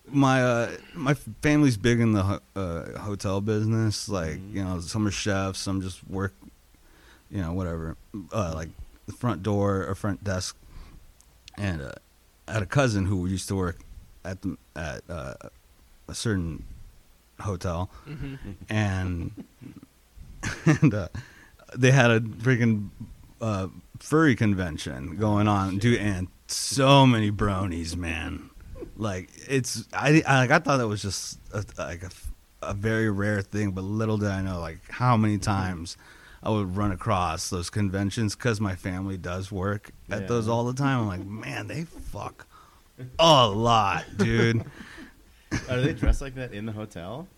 my uh my family's big in the uh, hotel business. Like you know, some are chefs, some just work. You know, whatever. Uh, like the front door or front desk. And uh, I had a cousin who used to work at the at uh, a certain hotel, hmm and *laughs* and uh, they had a freaking uh, furry convention going on, dude, and so many bronies, man. Like it's I, I like I thought that was just a, like a, a very rare thing, but little did I know like how many times I would run across those conventions because my family does work at Yeah. those all the time. I'm like, man, they fuck a lot, dude. *laughs* Are they dressed like that in the hotel?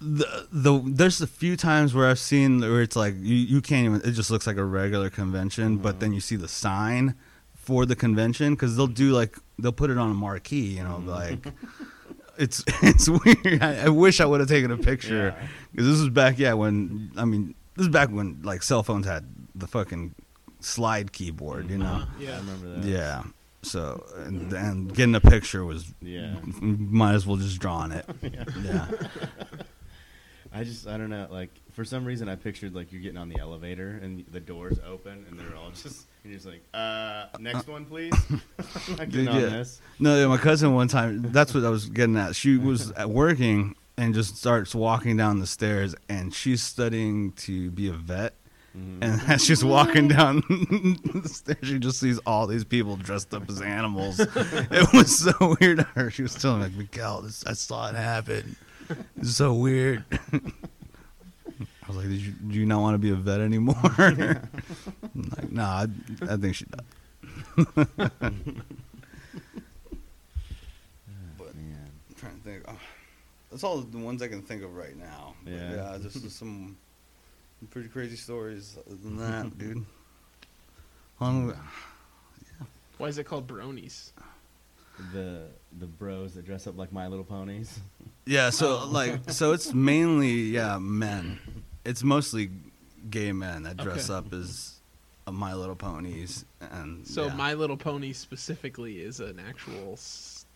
the the there's a few times where I've seen where it's like you, you can't even it just looks like a regular convention, but then you see the sign for the convention because they'll do like they'll put it on a marquee, you know, like *laughs* it's *laughs* it's weird. I, I wish I would have taken a picture Yeah. because this was back yeah when I mean this is back when like cell phones had the fucking slide keyboard, you know. Uh, I yeah. remember that. Yeah. So and, and getting a picture was Yeah. might as well just draw on it. *laughs* yeah. Yeah. I just I don't know. Like for some reason, I pictured like you're getting on the elevator and the doors open and they're all just and you're just like, uh, next one, please. *laughs* *laughs* Getting Dude, on yeah. this. No, yeah, my cousin one time. That's what I was getting at. She was at working and just starts walking down the stairs, and she's studying to be a vet. And *laughs* as she's walking down *laughs* the stairs, she just sees all these people dressed up as animals. *laughs* it was so weird to her. She was telling me, like, Miguel, this, I saw it happen. It's so weird. I was like, did you, do you not want to be a vet anymore? Like, no, Nah, I, I think she does. But- Man. I'm trying to think. Oh, that's all the ones I can think of right now. But Yeah. yeah. Just some pretty crazy stories. Than that, *laughs* dude. Hung, Why is it called bronies? The the bros that dress up like My Little Ponies. yeah. So Oh. like, *laughs* so it's mainly yeah men. It's mostly gay men that dress Okay. up as uh, My Little Ponies and So yeah. My Little Pony specifically is an actual. s-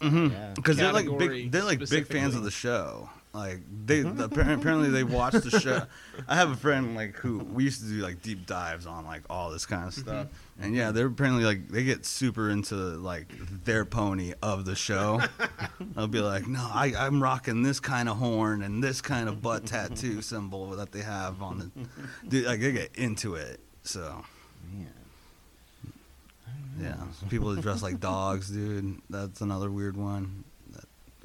Mhm. Yeah. Because they're like big, they're like big fans of the show. Like they apparently, apparently they watch the show. *laughs* I have a friend like who we used to do like deep dives on like all this kind of mm-hmm. stuff, and yeah, they're apparently like they get super into like their pony of the show. *laughs* They'll be like, no, I, I'm rocking this kind of horn and this kind of butt tattoo symbol that they have on the, *laughs* dude, like they get into it. So Man. yeah, people that dress like dogs, dude. That's another weird one.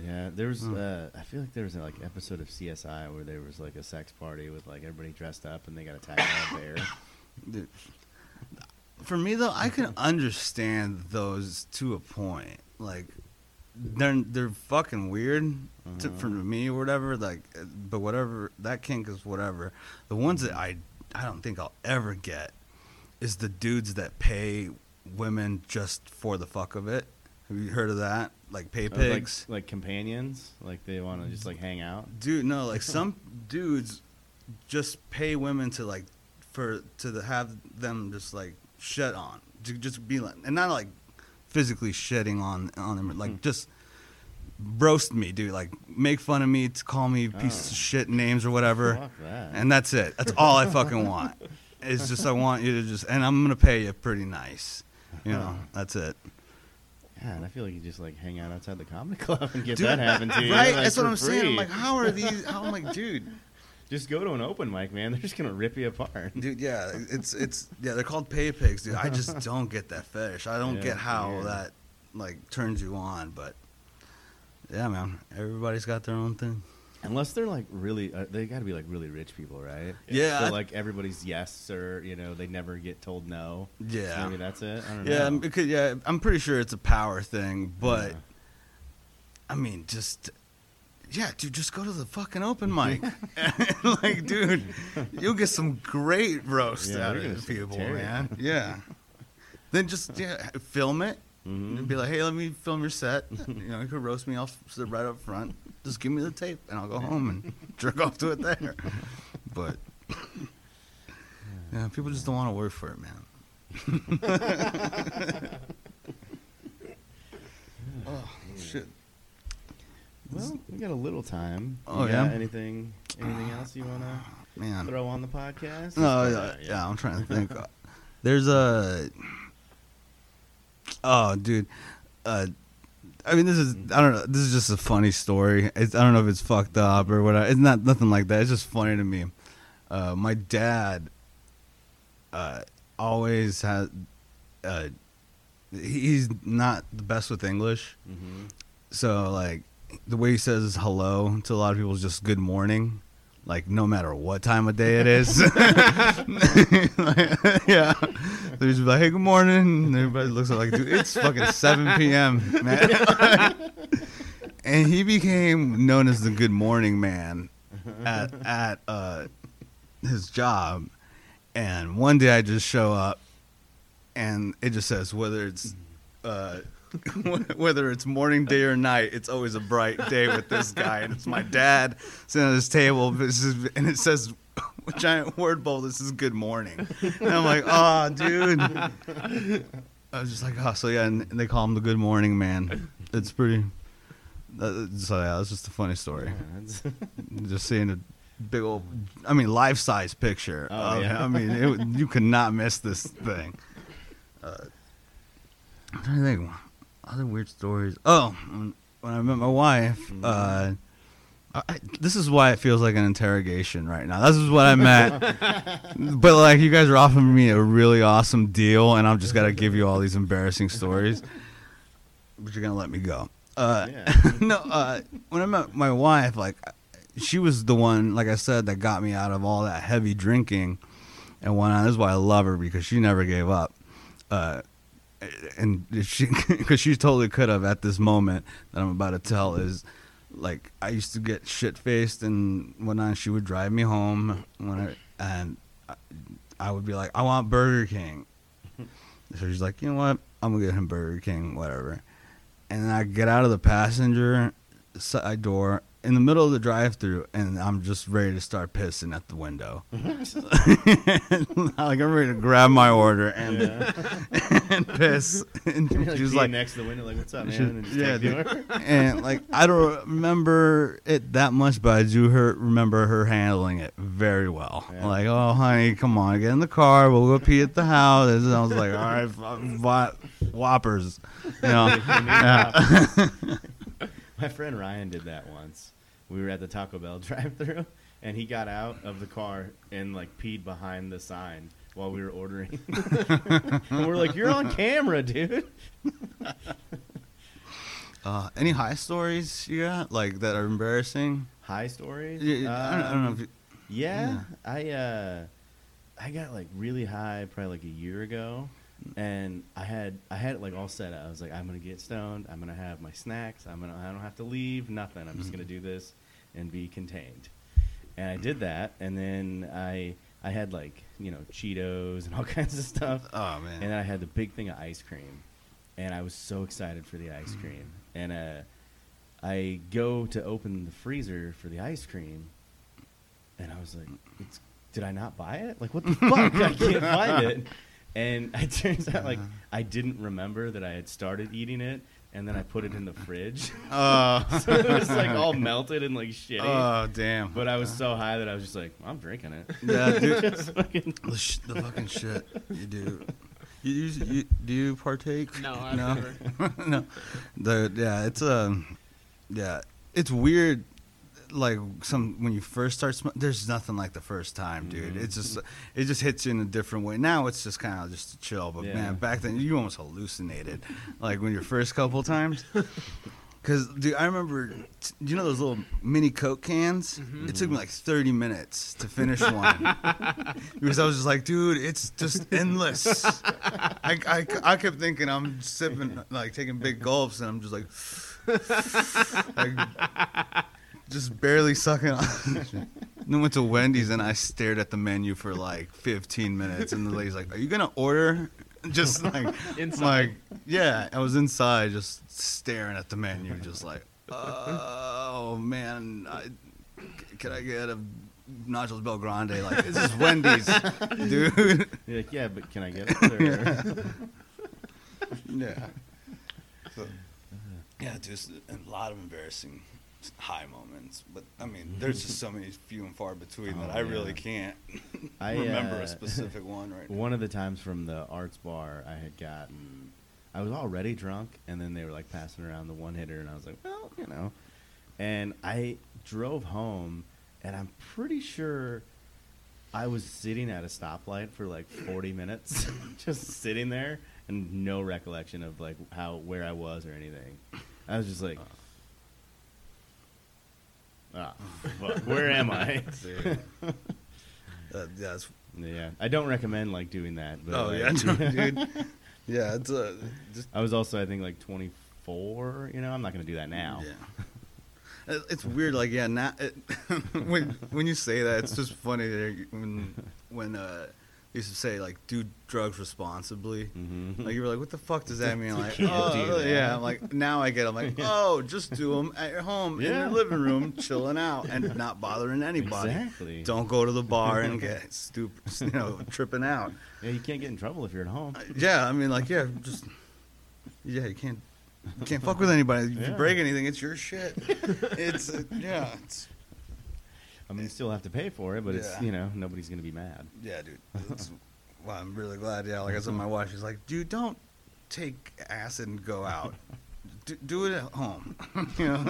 Yeah, there was. Hmm. Uh, I feel like there was a, like episode of CSI where there was like a sex party with like everybody dressed up and they got attacked by a bear. *coughs* Dude, for me though, I can understand those to a point. Like, they're they're fucking weird to, for Uh-huh. me or whatever. Like, uh, but whatever that kink is, whatever. The ones that I I don't think I'll ever get is the dudes that pay women just for the fuck of it. Have you heard of that? Like pay Oh, like, pigs. like companions, like they want to just like hang out. Dude, no, like *laughs* some dudes just pay women to like for to the, have them just like shit on, to just be like, and not like physically shitting on on them, like Hmm. just roast me, dude. Like make fun of me, to call me pieces Oh. of shit names or whatever, that. and that's it. That's all I fucking want. *laughs* It's just I want you to just, and I'm gonna pay you pretty nice. You know, that's it. Yeah, and I feel like you just like hang out outside the comedy *laughs* club and get Dude, that happen to you. Right? like, that's what I'm saying. I'm like, how are these? How I'm like, dude. *laughs* just go to an open mic, man. They're just gonna rip you apart. Dude, yeah, it's it's yeah, they're called pay pigs, dude. I just *laughs* don't get that fetish. I don't Yeah, get how weird. that like turns you on, but yeah, man, everybody's got their own thing. Unless they're like really, uh, they got to be like really rich people, right? Yeah, So I- like everybody's yes, or you know, they never get told no. So Yeah, maybe that's it. I don't yeah, know. because yeah, I'm pretty sure it's a power thing, but Yeah. I mean, just yeah, dude, just go to the fucking open mic. *laughs* *laughs* like, dude, you'll get some great roast Yeah, out of these people, man. Yeah. Then just yeah, film it. Mhm. and be like, "Hey, let me film your set. *laughs* you know, you could roast me. I'll sit right up front. Just give me the tape, and I'll go home and *laughs* jerk off to it there." But yeah, people just don't want to work for it, man. *laughs* oh shit! Well, we got a little time. Oh, You yeah? Anything? Anything else you wanna Man, throw on the podcast? no, yeah, yeah, I'm trying to think. There's a oh, dude. Uh, I mean, this is I don't know. This is just a funny story. It's, I don't know if it's fucked up or whatever. It's not nothing like that. It's just funny to me. Uh, my dad uh, always has. Uh, he's not the best with English, Mm-hmm. so like the way he says hello to a lot of people is just good morning. Like no matter what time of day it is. *laughs* *laughs* yeah. He's like, hey, good morning. And everybody looks like, dude, it's fucking 7 p.m., man. *laughs* and he became known as the good morning man at, at uh, his job. And one day I just show up and it just says whether it's uh, *laughs* whether it's morning, day, or night, it's always a bright day with this guy, and it's my dad sitting at his table, this is- and it says *laughs* giant word bowl. This is good morning, and I'm like, oh, dude. I was just like, oh, so yeah, and they call him the good morning man. It's pretty. Uh, so yeah, it's just a funny story. Just seeing a big old, I mean, life size picture. Oh, of yeah. I mean, it, you could not miss this thing. Uh, to think. Other weird stories. Oh, when, I met my wife, uh, I, this is why it feels like an interrogation right now. This is what I meant. *laughs* but like, you guys are offering me a really awesome deal, and I'm just gotta give you all these embarrassing stories. But you're gonna let me go. Uh, Yeah. *laughs* no, uh, when I met my wife, like, she was the one, like I said, that got me out of all that heavy drinking. and on. This is why I love her because she never gave up. Uh, and she, *laughs* because she totally could have at this moment that I'm about to tell is like I used to get shit faced and whatnot. She would drive me home when I, and I, I would be like, I want Burger King. So she's like, you know what? I'm gonna get him Burger King, whatever. And then I get out of the passenger side uh, door in the middle of the drive-through, and I'm just ready to start pissing at the window. Mm-hmm. *laughs* like I'm ready to grab my order and *laughs* and piss. And You're, she was like, next to the window, like, "What's up, man?" And just yeah, take the order. and like I don't remember it that much, but I do her remember her handling it very well. Yeah. Like, oh honey, come on, get in the car, we'll go pee at the house. And I was like, all right, f- whoppers, you know. *laughs* yeah. My friend Ryan did that once. We were at the Taco Bell *laughs* drive-through, and he got out of the car and like peed behind the sign while we were ordering. *laughs* and we're like, "You're on camera, dude." uh, any high stories you got like that are embarrassing? High stories. Yeah, I, don't, I don't know Um, if you, Yeah, I uh, I got like really high probably like a year ago, and I had I had it like all set up. I was like, I'm gonna get stoned. I'm gonna have my snacks. I'm gonna I don't have to leave. Nothing. I'm just gonna do this and be contained. And I did that, and then I I had like you know Cheetos and *laughs* all kinds of stuff, oh man. and then I had the big thing of ice cream, and I was so excited for the ice cream. And uh, I go to open the freezer for the ice cream, and I was like, it's, "Did I not buy it? Like, what the *laughs* fuck? I can't find it." And *laughs* it turns out like I didn't remember that I had started eating it, and then I put it in the fridge, Oh, *laughs* *laughs* so it was like all melted and like shitty. oh damn. but I was so high that I was just like, "I'm drinking it." yeah, dude. Just fucking- The, sh- the fucking shit you do. You, you, you do you partake? No, I've no. never. no. The yeah, it's um, yeah, it's weird. Like some when you first start, sm- there's nothing like the first time, dude. Mhm. It's just it just hits you in a different way. Now it's just kind of just a chill, but Yeah. man, back then you almost hallucinated, like when your first couple times. *laughs* Cause dude, I remember, t- you know those little mini Coke cans? Mhm. It took me like 30 minutes to finish *laughs* one because I was just like, dude, it's just endless. I, I, I kept thinking I'm sipping, like taking big gulps, and I'm just like, *laughs* like just barely sucking on. *laughs* then went to Wendy's and I stared at the menu for like 15 minutes, and the lady's like, "Are you gonna order?" *laughs* Just like *laughs* Inside. like yeah, I was inside just staring at the menu, just like, oh man, I, can I get a nachos BellGrande? Like this is Wendy's, dude. You're like, "Yeah, but can I get it?" Or- Yeah. So, yeah, just a lot of embarrassing high moments, but I mean, there's just so many few and far between that Oh, I really can't *laughs* I, remember uh, a specific one right now. *laughs* One of the times from the arts bar, I had gotten, I was already drunk, and then they were like passing around the one hitter, and I was like, well, you know. And I drove home, and I'm pretty sure I was sitting at a stoplight for like 40 minutes, *laughs* just sitting there, and no recollection of like how where I was or anything. I was just like, ah, fuck, where am I? *laughs* Dude. Uh, yeah, yeah, I don't recommend like doing that. But oh like- yeah, dude. *laughs* Yeah, it's uh, just I was also, I think, like 24. You know, I'm not going to do that now. Yeah. It's weird, like yeah. Now, it, *laughs* when when you say that, it's just funny when when uh, used to say like do drugs responsibly. hmm Like you were like, what the fuck does that *laughs* mean? Like, oh, yeah. I'm like, now I get. it. I'm like, *laughs* oh, just do them at your home in your living room, *laughs* chilling out, and not bothering anybody. Exactly. Don't go to the bar and get stupid, you know, tripping out. Yeah, you can't get in trouble if you're at home. Yeah, I mean, like, yeah, just yeah, you can't you can't fuck with anybody. If you break anything, it's your shit. It's uh, yeah, it's I mean, you still have to pay for it, but it's Yeah. you know nobody's going to be mad. yeah, dude. That's, *laughs* well, I'm really glad. Yeah, like I said, my *laughs* wife, she's like, dude, don't take acid and go out. Do, do it at home. *laughs* you know.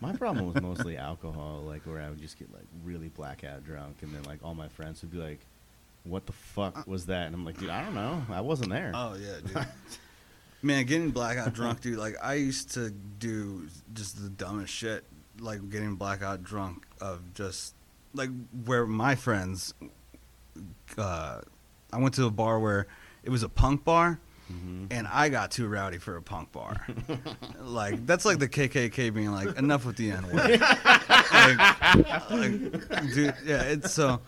My problem was mostly alcohol, like where I would just get like really blackout drunk, and then like all my friends would be like, "What the fuck uh. was that?" And I'm like, "Dude, I don't know. I wasn't there." Oh yeah, dude. Man, getting blackout drunk, dude. Like I used to do just the dumbest shit, like getting blackout drunk of just like where my friends uh, I went to a bar where it was a punk bar, Mhm. and I got too rowdy for a punk bar. *laughs* like that's like the KKK being like, enough with the N word. *laughs* like, like, dude, yeah, it's so.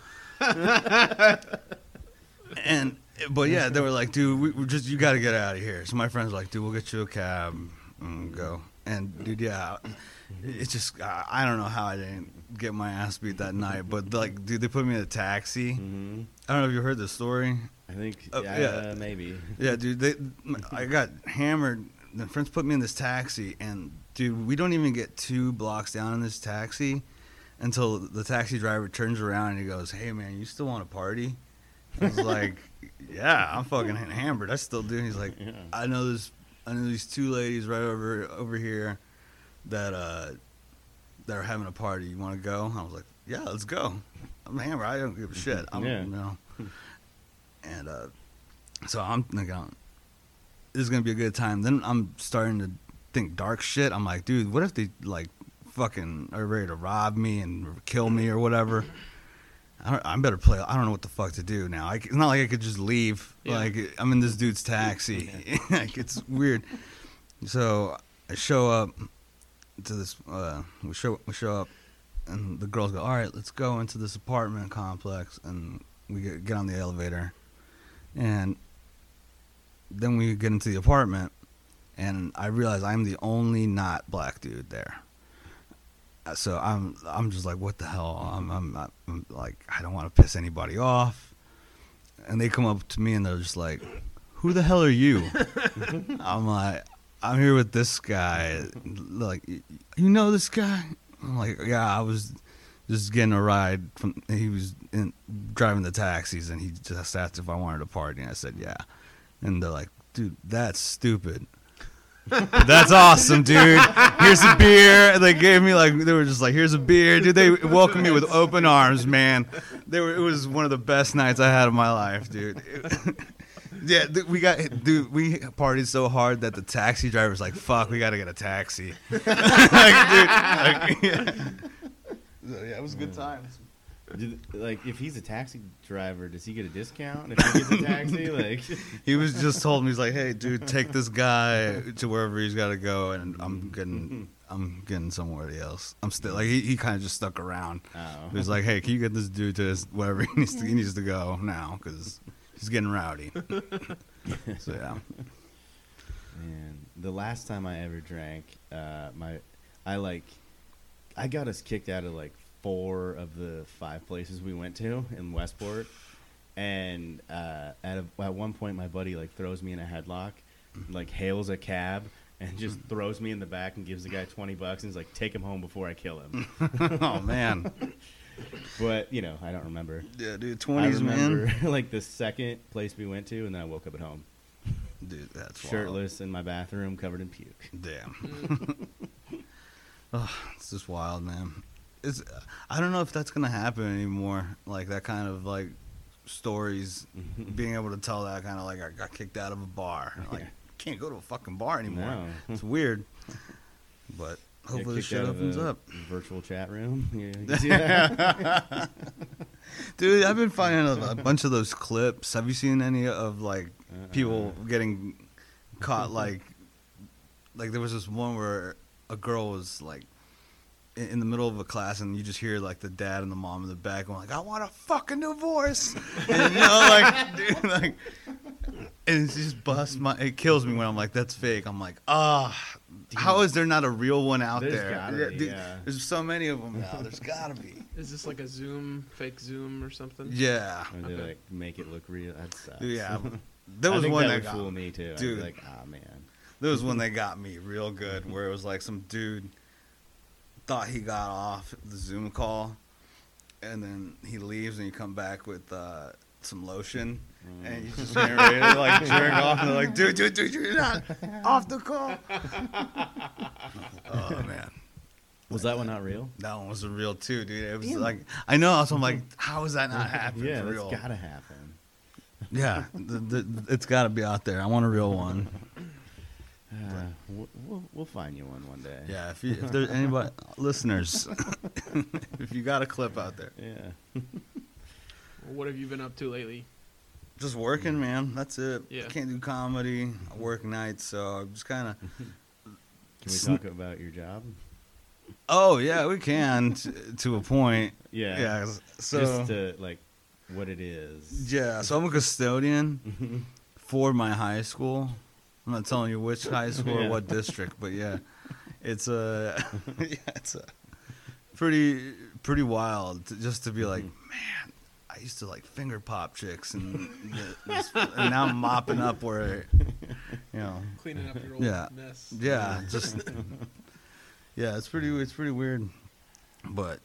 and but yeah, they were like, dude, we, we just you got to get out of here. So my friends were like, dude, we'll get you a cab and go. And dude, yeah, it's just I, I don't know how I didn't get my ass beat that night, but like, dude, they put me in a taxi. Mhm. I don't know if you heard the story. I think Uh, yeah, yeah. maybe. Yeah, dude. They, I got hammered. The friends put me in this taxi, and dude, we don't even get two blocks down in this taxi until the taxi driver turns around and he goes, "Hey, man, you still want to party?" I was like, *laughs* "Yeah, I'm fucking hammered. I still do." And he's like, Yeah. "I know this. I know these two ladies right over over here that uh that are having a party. You want to go?" I was like, "Yeah, let's go." I'm hammered. I don't give a shit. I'm, Yeah. you know. And uh, so I'm thinking, this is gonna be a good time. Then I'm starting to think dark shit. I'm like, dude, what if they like fucking are ready to rob me and kill me or whatever? I, don't, I better play. I don't know what the fuck to do now. I, it's not like I could just leave. Yeah. Like I'm in this dude's taxi. *laughs* like it's weird. So I show up to this. Uh, we show we show up, and the girls go, "All right, let's go into this apartment complex." And we get, get on the elevator, and then we get into the apartment, and I realize I'm the only not black dude there. So I'm I'm just like, what the hell? I'm I'm, I'm like, I don't want to piss anybody off. And they come up to me and they're just like, "Who the hell are you?" *laughs* I'm like, "I'm here with this guy." Like, you know this guy? I'm like, "Yeah, I was just getting a ride from. He was in, driving the taxis, and he just asked if I wanted to party, and I said, yeah." And they're like, "Dude, that's stupid." That's awesome, dude. Here's a beer. And they gave me like they were just like, here's a beer, dude. They welcomed me with open arms, man. They were. It was one of the best nights I had of my life, dude. *laughs* yeah, th- we got dude. We partied so hard that the taxi driver's like, "Fuck, we gotta get a taxi." *laughs* like, dude, like, *laughs* yeah. So, yeah, it was a good times. Did, like, if he's a taxi driver, does he get a discount if he gets a taxi? *laughs* Like, He was just told me he's like, "Hey, dude, take this guy to wherever he's got to go," and I'm getting, I'm getting somewhere else. I'm still like he, he kind of just stuck around. oh, He was like, "Hey, can you get this dude to his, wherever he needs to, he needs to go now because he's getting rowdy." *laughs* so yeah, Man, the last time I ever drank, uh, my, I like, I got us kicked out of like four of the five places we went to in Westport, and uh, at a, at one point, my buddy like throws me in a headlock, like hails a cab. And just *laughs* throws me in the back and gives the guy twenty bucks and is like, "Take him home before I kill him." *laughs* oh man, *laughs* but you know, I don't remember. yeah, dude, I twenties, remember man, like the second place we went to, and then I woke up at home, dude, that's wild. shirtless in my bathroom, covered in puke. Damn. oh, it's just wild, man. It's I don't know if that's gonna happen anymore. Like that kind of like stories, mm-hmm. being able to tell that kind of like I got kicked out of a bar. Like can't go to a fucking bar anymore. No. It's weird. But hopefully this shit opens up. Virtual chat room. *laughs* Yeah, you see that? *laughs* Dude, I've been finding a, a bunch of those clips. Have you seen any of like Uh-uh. people getting caught like like there was this one where a girl was like in, in the middle of a class and you just hear like the dad and the mom in the back going like I want a fucking divorce *laughs* and you know like *laughs* dude like and it just busts my it kills me when I'm like that's fake I'm like ah how is there not a real one out There's there gotta be, dude, yeah. there's so many of them now there's gotta be Is this like a Zoom, fake Zoom or something? yeah Or they Okay. like make it look real. That sucks. yeah *laughs* there I was think one that that would got fool me too. I'd Dude. be like, oh man. There was one that got me real good where it was like some dude thought he got off the Zoom call and then he leaves and you come back with uh, some lotion and he's just getting ready to like *laughs* jerk off and they're like, dude, dude, dude, you're not *laughs* off the call. *laughs* oh man. Was that one not real? That one was a real too, dude. It was Damn. like I know, so I'm like, how is that not happening yeah, for that's real? gotta happen. Yeah, the, the, it's got to be out there. I want a real one. Uh, we'll, we'll, we'll find you one one day. Yeah, if, you, if there's anybody, *laughs* listeners, *laughs* if you got a clip out there, Yeah. What have you been up to lately? Just working, man. That's it. Yeah. I can't do comedy. I work nights, so I'm just kind of. *laughs* Can we talk about your job? Oh yeah, we can t- to a point. Yeah. Yeah. So Just to like what it is. yeah, so I'm a custodian for my high school. I'm not telling you which high school Yeah. or what district, but yeah, *laughs* it's uh, a *laughs* yeah, it's a pretty pretty wild to, just to be like, mm-hmm. man, I used to like finger pop chicks, and, the- this, and now I'm mopping up where, you know, Cleaning up your old Yeah. mess. yeah, just *laughs* yeah, it's pretty it's pretty weird, but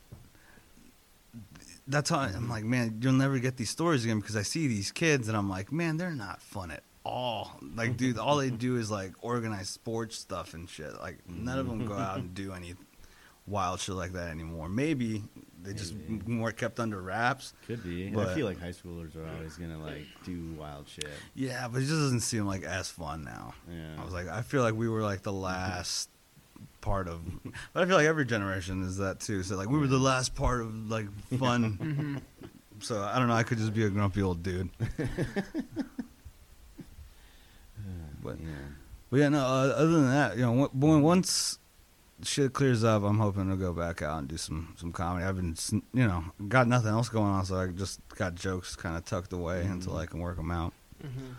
that's how I'm like, man, you'll never get these stories again because I see these kids and I'm like, man, they're not fun at all. Like, dude, all they do is like organize sports stuff and shit. Like, none of them go out and do any wild shit like that anymore. Maybe they just m- more kept under wraps. Could be. I But- feel like high schoolers are always gonna like do wild shit. Yeah, but it just doesn't seem like as fun now. Yeah. I was like, I feel like we were like the last part of, *laughs* but I feel like every generation is that too. So like, we were the last part of like fun. *laughs* so I don't know. I could just be a grumpy old dude. *laughs* But- yeah. But yeah, no. Uh, other than that, you know, when- when once shit clears up, I'm hoping to go back out and do some some comedy. I've been, you know, got nothing else going on, so I just got jokes kind of tucked away Mhm. until I can work them out. hmm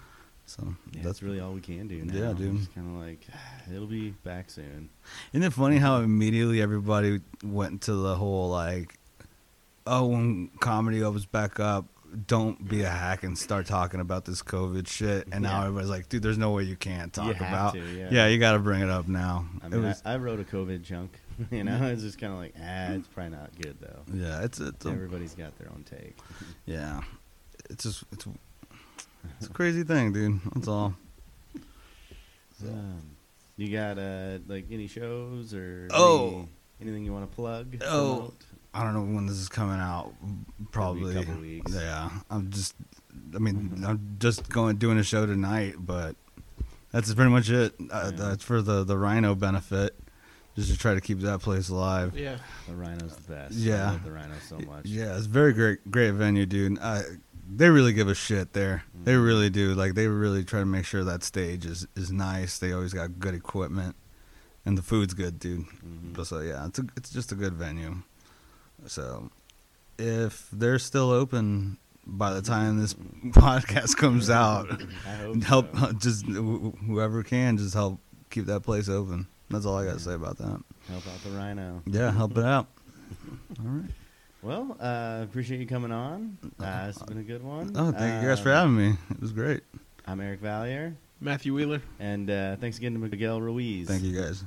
So Yeah, that's that's really all we can do now. Yeah, dude. Just kind of like *sighs* it'll be back soon. Isn't it funny how immediately everybody went to the whole like, oh, when comedy opens back up, don't be a hack and start talking about this COVID shit. And now Yeah. everybody's like, dude, there's no way you can't talk You about. to, yeah. yeah. you got to bring it up now. I mean, was- I, I wrote a COVID chunk. *laughs* You know, it's just kind of like, ah, it's probably not good though. yeah, it's it's a, Everybody's got their own take. *laughs* yeah, it's just it's it's a crazy thing, dude. That's all. So- Um, you got uh like any shows or Oh. any- anything you want to plug? Oh. promote? I don't know when this is coming out. Probably. couple weeks. Yeah, I'm just. I mean, I'm just going doing a show tonight, but that's pretty much it. Uh, that's for the the Rhino benefit, just to try to keep that place alive. Yeah. the Rhino's the best. Yeah. I love the Rhino so much. Yeah, it's a very great great venue, dude. Uh, they really give a shit there. They Mhm. really do. Like they really try to make sure that stage is is nice. They always got good equipment, and the food's good, dude. Mhm. So yeah, it's a, it's just a good venue. So if they're still open by the time this *laughs* podcast comes out, I hope *laughs* help so. just whoever can just help keep that place open. That's all I got to say about that. help out the Rhino. Yeah, help it out. *laughs* All right. Well, uh, appreciate you coming on. Uh, it's been a good one. Oh, thank you guys for Um, having me. It was great. I'm Eric Valier, Matthew Wheeler. and uh, thanks again to Miguel Ruiz. Thank you guys.